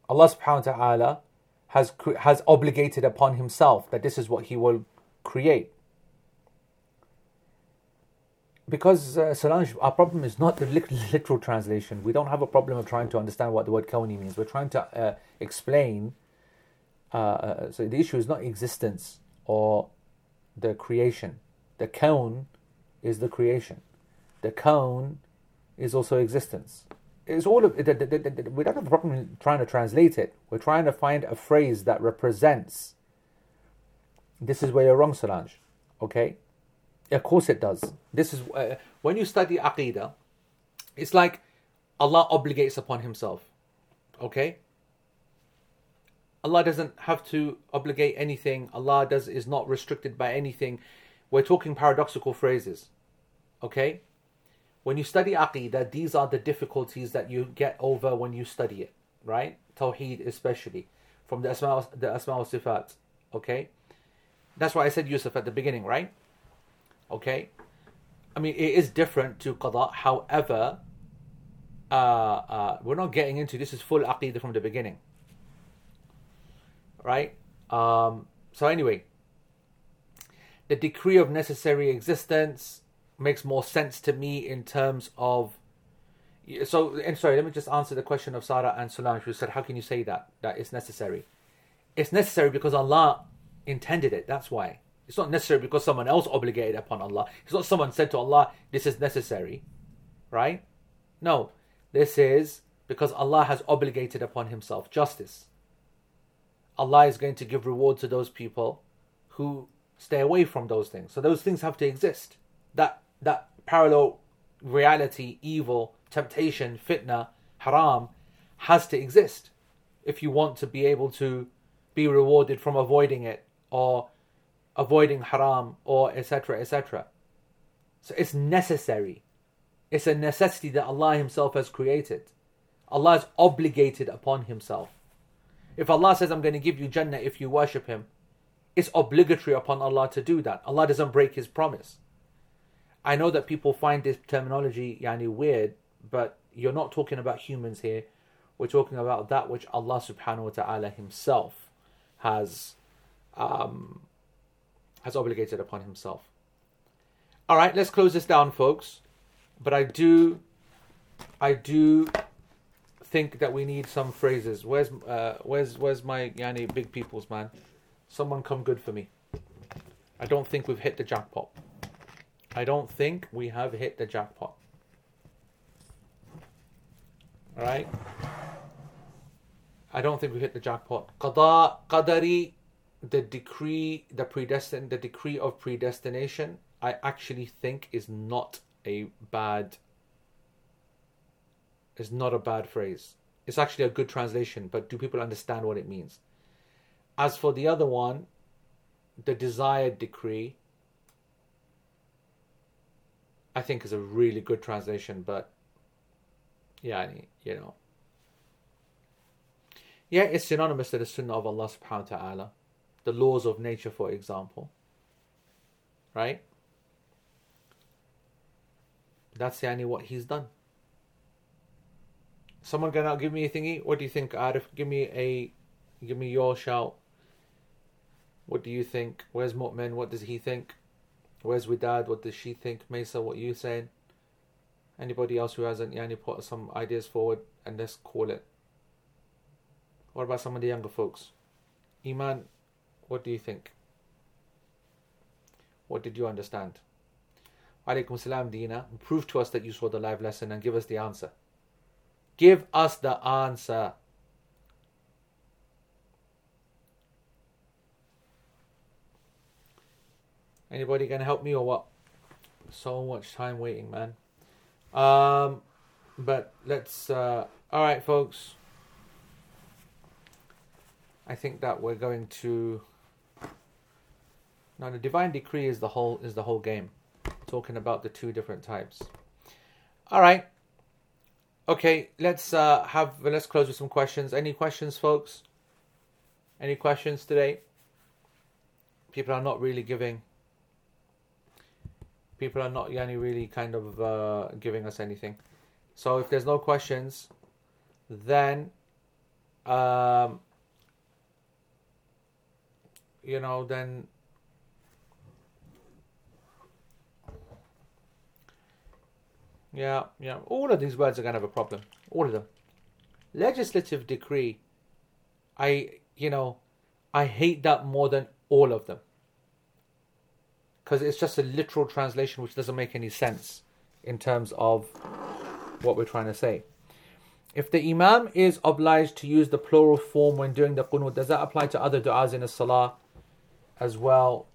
Allah subhanahu wa ta'ala has, has obligated upon himself that this is what he will create. Because uh, Solange, our problem is not the literal translation. We don't have a problem of trying to understand what the word kawni means. We're trying to uh, explain. Uh, uh so the issue is not existence or the creation. The kawn is the creation. The kawn is also existence. It's all of, we don't have a problem trying to translate it. We're trying to find a phrase that represents. This is where you're wrong, Solange. Okay? Of course it does. This is uh, when you study Aqidah, it's like Allah obligates upon Himself. Okay? Allah doesn't have to obligate anything. Allah does is not restricted by anything. We're talking paradoxical phrases. Okay? When you study Aqidah, these are the difficulties that you get over when you study it, right? Tawheed especially. From the Asma, the Asma Sifat. Okay? That's why I said Yusuf at the beginning, right? Okay? I mean, it is different to Qada. However, uh, uh, we're not getting into this is full Aqidah from the beginning. Right? Um, so, anyway, the decree of necessary existence makes more sense to me in terms of. So, and sorry, let me just answer the question of Sarah and Solange who said, How can you say that? That it's necessary. It's necessary because Allah intended it. That's why. It's not necessary because someone else obligated upon Allah. It's not someone said to Allah, This is necessary. Right? No. This is because Allah has obligated upon Himself justice. Allah is going to give reward to those people who stay away from those things. So those things have to exist. That that parallel reality, evil, temptation, fitna, haram has to exist if you want to be able to be rewarded from avoiding it or avoiding haram or etc etc so it's necessary. It's a necessity that allah himself has created. Allah is obligated upon himself. If allah says i'm going to give you jannah if you worship him it's obligatory upon allah to do that. Allah doesn't break his promise. I know that people find this terminology yani weird, but you're not talking about humans here. We're talking about that which Allah subhanahu wa ta'ala himself has um, has obligated upon himself. All right, let's close this down, folks. But I do, I do think that we need some phrases. Where's, uh, where's, where's my yani big peoples man? Someone come good for me. I don't think we've hit the jackpot. I don't think we have hit the jackpot. Alright? I don't think we've hit the jackpot. Qada, qadari, the decree, the predestin, the decree of predestination, I actually think is not a bad, is not a bad phrase. It's actually a good translation, but do people understand what it means? As for the other one, the desired decree, I think is a really good translation, but yeah, you know. Yeah, it's synonymous to the Sunnah of Allah subhanahu wa ta'ala. The laws of nature, for example. Right? that's yani what he's done. Someone gonna give me a thingy? What do you think, Arif? Give me a give me your shout. What do you think? Where's Mu'min? What does he think? Where's Widad? What does she think? Mesa, what you saying? Anybody else who hasn't yani put some ideas forward and let's call it. What about some of the younger folks? Iman, what do you think? What did you understand? Alaikum salam, Dina. Prove to us that you saw the live lesson and give us the answer. Give us the answer. Anybody gonna help me or what? So much time waiting, man. Um, but let's. Uh, all right, folks. I think that we're going to. Now, the divine decree is the whole is the whole game, talking about the two different types. All right. Okay, let's uh, have let's close with some questions. Any questions, folks? Any questions today? People are not really giving people are not yani really kind of uh, giving us anything. So if there's no questions, then um, you know then yeah yeah. All of these words are going to have a problem. All of them. Legislative decree i you know i hate that more than all of them. Because it's just a literal translation which doesn't make any sense in terms of what we're trying to say. If the Imam is obliged to use the plural form when doing the qunut, does that apply to other du'as in the salah as well,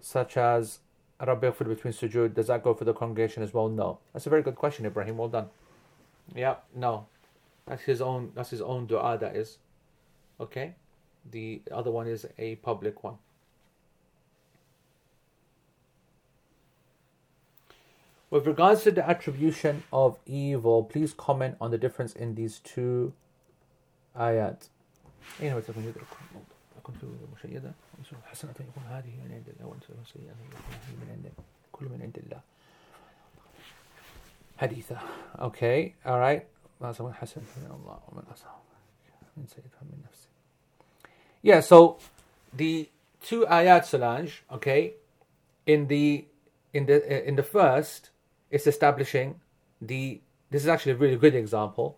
such as Rabbi between sujood? Does that go for the congregation as well? No. That's a very good question, Ibrahim. Well done. Yeah, no. That's his own that's his own du'a that is. Okay? The other one is a public one. With regards to the attribution of evil, please comment on the difference in these two ayat. أين تكون يدرك أكون في مشيدة حسنة يكون هذه من عند الله سيئة من عند كل من عند الله حديثة okay alright حسن من الله ومن من من نفسه yeah so the two ayat Solange okay in the in the in the first it's establishing the this is actually a really good example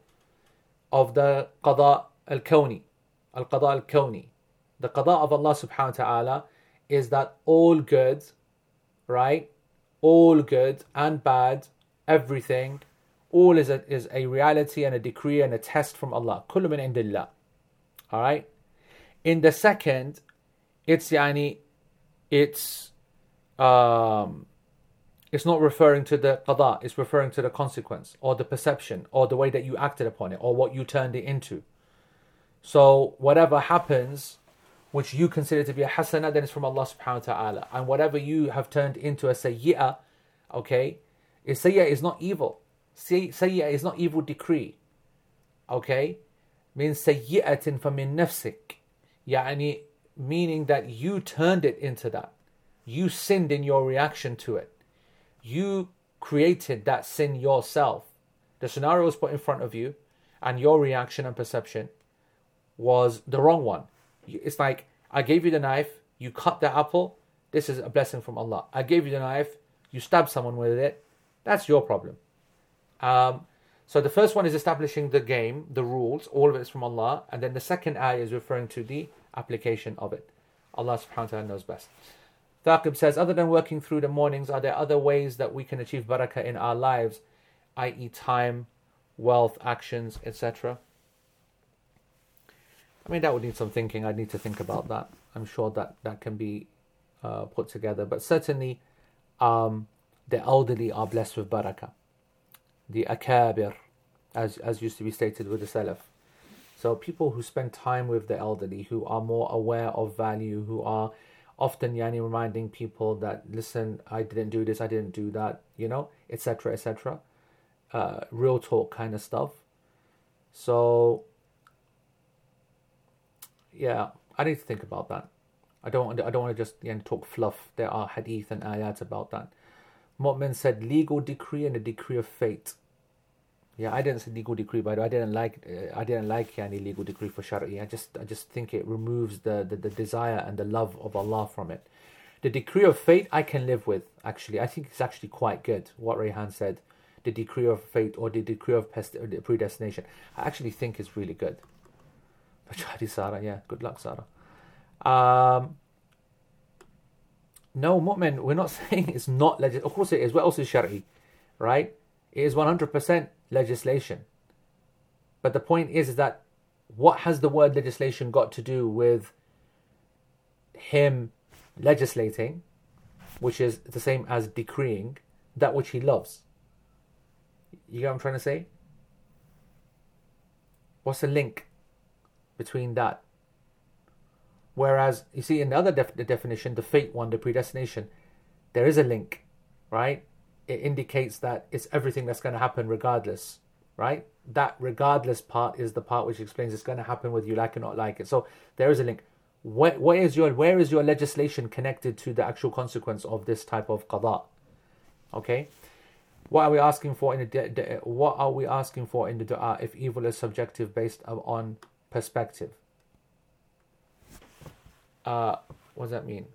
of the qada al-kawni al-qada al-kawni the qada of Allah subhanahu wa ta'ala is that all good right? All good and bad everything all is a, is a reality and a decree and a test from Allah. Kullu min indillah. All right in the second it's yani it's um it's not referring to the qada, it's referring to the consequence or the perception or the way that you acted upon it or what you turned it into. So whatever happens, which you consider to be a hasana, then it's from Allah subhanahu wa ta'ala. And whatever you have turned into a sayyi'ah, okay, is sayyi'ah is not evil. Sayyi'ah is not evil decree. Okay? Means sayyi'atin famin nafsik. Yani meaning that you turned it into that. You sinned in your reaction to it you created that sin yourself. The scenario was put in front of you, and your reaction and perception was the wrong one. It's like, I gave you the knife, you cut the apple, this is a blessing from Allah. I gave you the knife, you stabbed someone with it, that's your problem. Um, so the first one is establishing the game, the rules, all of it is from Allah, and then the second ayah is referring to the application of it. Allah subhanahu wa ta'ala knows best. Thaqib says, other than working through the mornings, are there other ways that we can achieve barakah in our lives, i.e., time, wealth, actions, etc.? I mean, that would need some thinking. I'd need to think about that. I'm sure that that can be uh, put together. But certainly, um, the elderly are blessed with barakah. The akabir, as, as used to be stated with the salaf. So people who spend time with the elderly, who are more aware of value, who are often yani reminding people that listen i didn't do this i didn't do that you know etc etc uh, real talk kind of stuff so yeah i need to think about that i don't want to, i don't want to just you talk fluff there are hadith and ayat about that Mu'min said legal decree and a decree of fate. Yeah, I didn't say legal decree, but I didn't like uh, I didn't like any legal decree for Shari. I just I just think it removes the, the, the desire and the love of Allah from it. The decree of fate I can live with, actually. I think it's actually quite good, what Rayhan said. The decree of fate or the decree of predestination. I actually think is really good. But Sarah, yeah, good luck, Sarah. Um, no, mu'min, we're not saying it's not legis. Of course it is. What else is shari? Right? It is 100% legislation. But the point is, is that what has the word legislation got to do with him legislating, which is the same as decreeing that which he loves. You get what I'm trying to say? What's the link between that? Whereas you see in the other def- the definition, the fate one, the predestination, there is a link, right? It indicates that it's everything that's going to happen regardless, right? That regardless part is the part which explains it's going to happen whether you like it or not like it. So there is a link where, where is your where is your legislation connected to the actual consequence of this type of qada? Okay, what are we asking for in the what are we asking for in the du'a if evil is subjective based on perspective? Uh, what does that mean?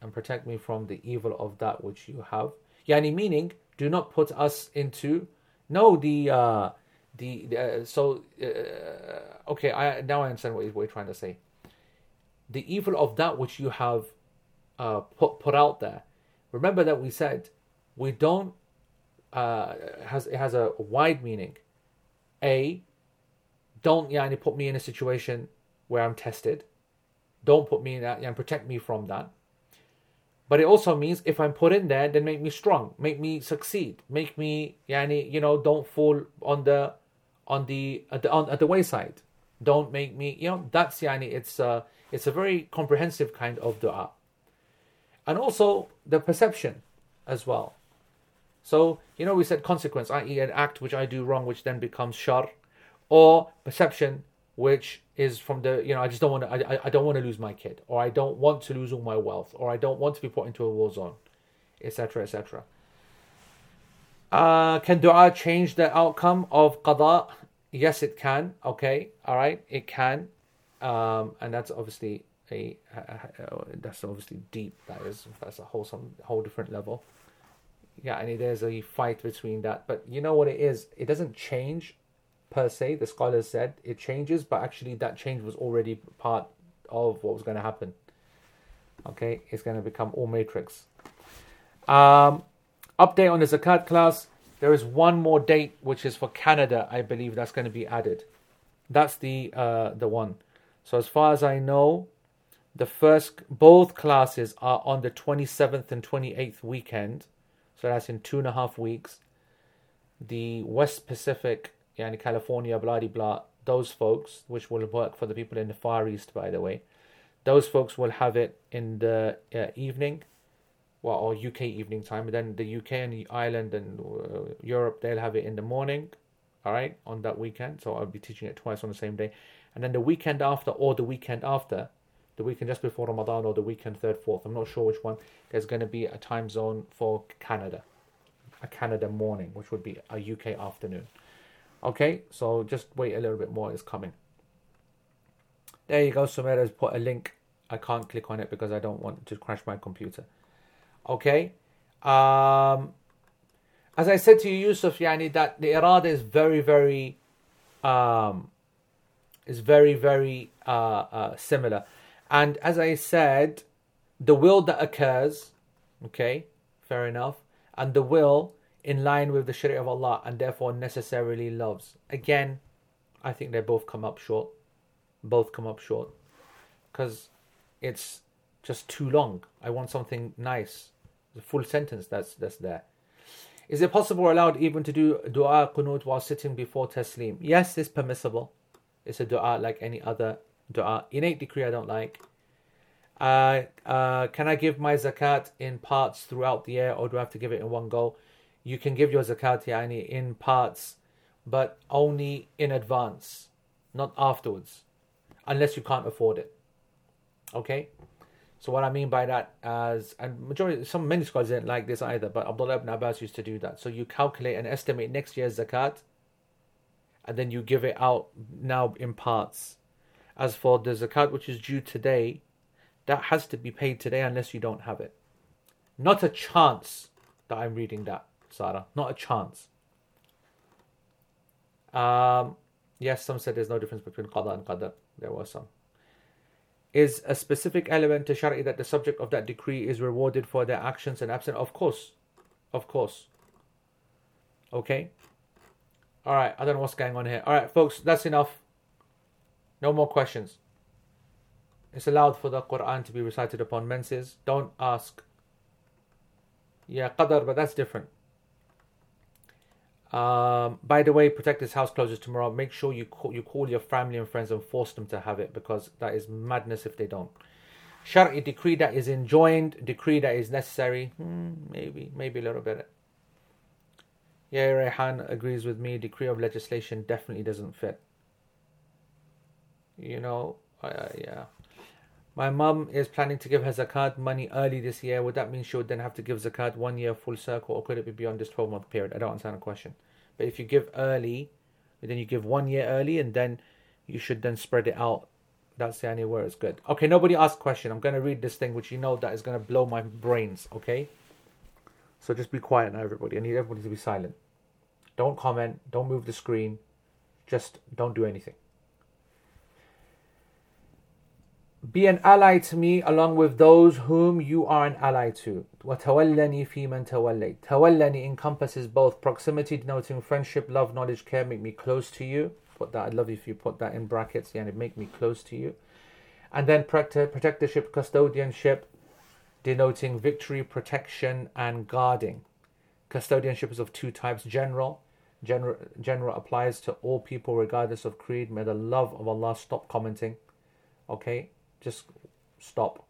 And protect me from the evil of that which you have. Yani meaning, do not put us into no the uh, the, the uh, so uh, okay i now i understand what you're trying to say the evil of that which you have uh, put put out there remember that we said we don't uh has it has a wide meaning a don't yani put me in a situation where i'm tested don't put me in that and protect me from that but it also means if I'm put in there, then make me strong, make me succeed, make me, yani, you know, don't fall on the on the at the on, at the wayside. Don't make me, you know, that's yani it's a, it's a very comprehensive kind of dua. And also the perception as well. So, you know, we said consequence, i.e., an act which I do wrong, which then becomes shar, or perception, which is from the, you know, I just don't want to, I, I don't want to lose my kid, or I don't want to lose all my wealth, or I don't want to be put into a war zone, etc., etc. Uh, can dua change the outcome of qada? Yes, it can. Okay, all right, it can, um, and that's obviously a, a, a, that's obviously deep. That is that's a whole some whole different level. Yeah, and there's a fight between that, but you know what it is? It doesn't change per se. The scholars said it changes, but actually that change was already part of what was going to happen. Okay, it's going to become all matrix. Um, Update on the Zakat class. There is one more date, which is for Canada, I believe that's going to be added. That's the uh, the one. So as far as I know, the first both classes are on the 27th and 28th weekend. So that's in two and a half weeks. The West Pacific, yani California, blah blah, those folks, which will work for the people in the Far East, by the way, those folks will have it in the uh, evening well, or UK evening time. But then the UK and the Ireland and uh, Europe, they'll have it in the morning, all right, on that weekend. So I'll be teaching it twice on the same day. And then the weekend after, or the weekend after, the weekend just before Ramadan, or the weekend third, fourth, I'm not sure which one, there's going to be a time zone for Canada, a Canada morning, which would be a UK afternoon. Okay, so just wait a little bit more, it's coming. There you go, Sumera has put a link. I can't click on it because I don't want to crash my computer. Okay? Um, as I said to you, Yusuf, yani, that the irada is very, very, um, is very, very uh, uh, similar. And as I said, the will that occurs, okay, fair enough, and the will in line with the Sharia of Allah and therefore necessarily loves. Again, I think they both come up short. Both come up short. Because it's just too long. I want something nice the full sentence that's that's there. Is it possible or allowed even to do dua qunut while sitting before taslim? Yes, it's permissible. It's a dua like any other dua. Innate decree I don't like. Uh, uh, can I give my zakat in parts throughout the year or do I have to give it in one go? You can give your zakat yani, in parts, but only in advance, not afterwards, unless you can't afford it. Okay? So what I mean by that as and majority some many scholars didn't like this either, but Abdullah ibn Abbas used to do that. So you calculate and estimate next year's zakat and then you give it out now in parts. As for the zakat which is due today, that has to be paid today unless you don't have it. Not a chance that I'm reading that, Sarah. Not a chance. Um, yes, some said there's no difference between qada and qadar. There was some is a specific element to Shari that the subject of that decree is rewarded for their actions and absent? Of course. Of course. Okay? Alright, I don't know what's going on here. Alright, folks, that's enough. No more questions. It's allowed for the Quran to be recited upon menses. Don't ask. Yeah, qadar, but that's different. Um, by the way, protect this house closes tomorrow. Make sure you call, you call your family and friends and force them to have it because that is madness if they don't. Shari decree that is enjoined, decree that is necessary. Hmm, maybe, maybe a little bit. Yeah, Rehan agrees with me. Decree of legislation definitely doesn't fit. You know, uh, yeah. My mum is planning to give her zakat money early this year. Would that mean she would then have to give zakat one year full circle, or could it be beyond this 12 month period? I don't understand the question. But if you give early, then you give one year early, and then you should then spread it out. That's the only where it's good. Okay, nobody asked question. I'm gonna read this thing, which you know that is gonna blow my brains. Okay, so just be quiet now, everybody. I need everybody to be silent. Don't comment. Don't move the screen. Just don't do anything. Be an ally to me along with those whom you are an ally to. وَتَوَلَّنِي فِي مَنْ تَوَلَّيْتَ Tawallani encompasses both proximity denoting friendship, love, knowledge, care, make me close to you. Put that, I'd love if you put that in brackets, yeah, and make me close to you. And then protectorship, custodianship, denoting victory, protection, and guarding. Custodianship is of two types general. General, general applies to all people regardless of creed. May the love of Allah stop commenting. Okay? just stop.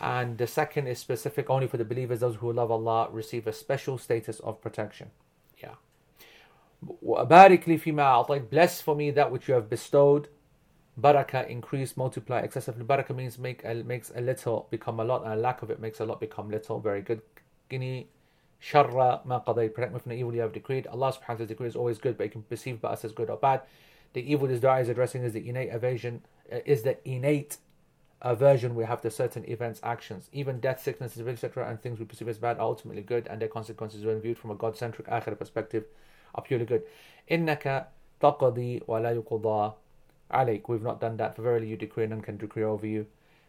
And the second is specific only for the believers, those who love Allah receive a special status of protection. Yeah. Bless for me that which you have bestowed. Barakah, increase, multiply excessively. Barakah means make a, makes a little become a lot, and a lack of it makes a lot become little. Very good. Qini sharra ma. Protect me from the evil you have decreed. Allah subhanahu wa ta'ala decree is always good, but you can perceive by us as good or bad. The evil this is addressing is the innate aversion, uh, is the innate aversion we have to certain events, actions, even death, sicknesses, etc., and things we perceive as bad are ultimately good, and their consequences, when viewed from a God-centric akhira perspective, are purely good. Innaka taqadi wa la alik. We've not done that. For verily you decree and can decree over you.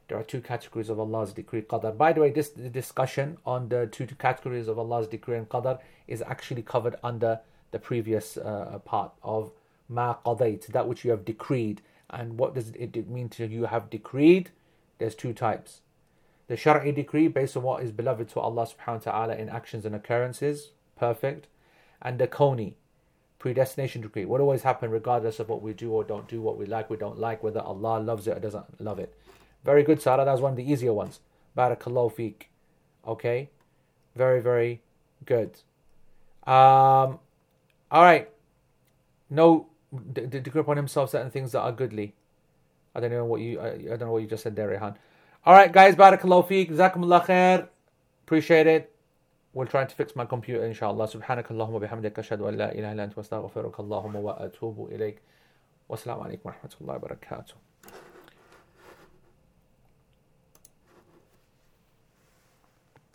There are two categories of Allah's decree, qadar. By the way, this discussion on the two categories of Allah's decree and qadar is actually covered under the previous uh, part of ma qadayt, that which you have decreed. And what does it mean to you have decreed? There's two types. The Shari decree based on what is beloved to Allah subhanahu wa ta'ala in actions and occurrences, perfect. And the Kawni, predestination decree, what always happen regardless of what we do or don't do, what we like, we don't like, whether Allah loves it or doesn't love it. Very good, Sarah. That's one of the easier ones. Barakallahu feek. Okay? Very, very good. Um, all right. No d- d- decree upon himself certain things that are goodly. I don't know what you I, I don't know what you just said there, Rehan. All right, guys, barakallahu feek, jazakumullah khair. Appreciate it. We'll try to fix my computer, inshallah. سبحانك اللهم وبحمدك أشهد أن لا إله إلا أنت وأستغفرك اللهم وأتوب إليك والسلام عليكم ورحمة الله وبركاته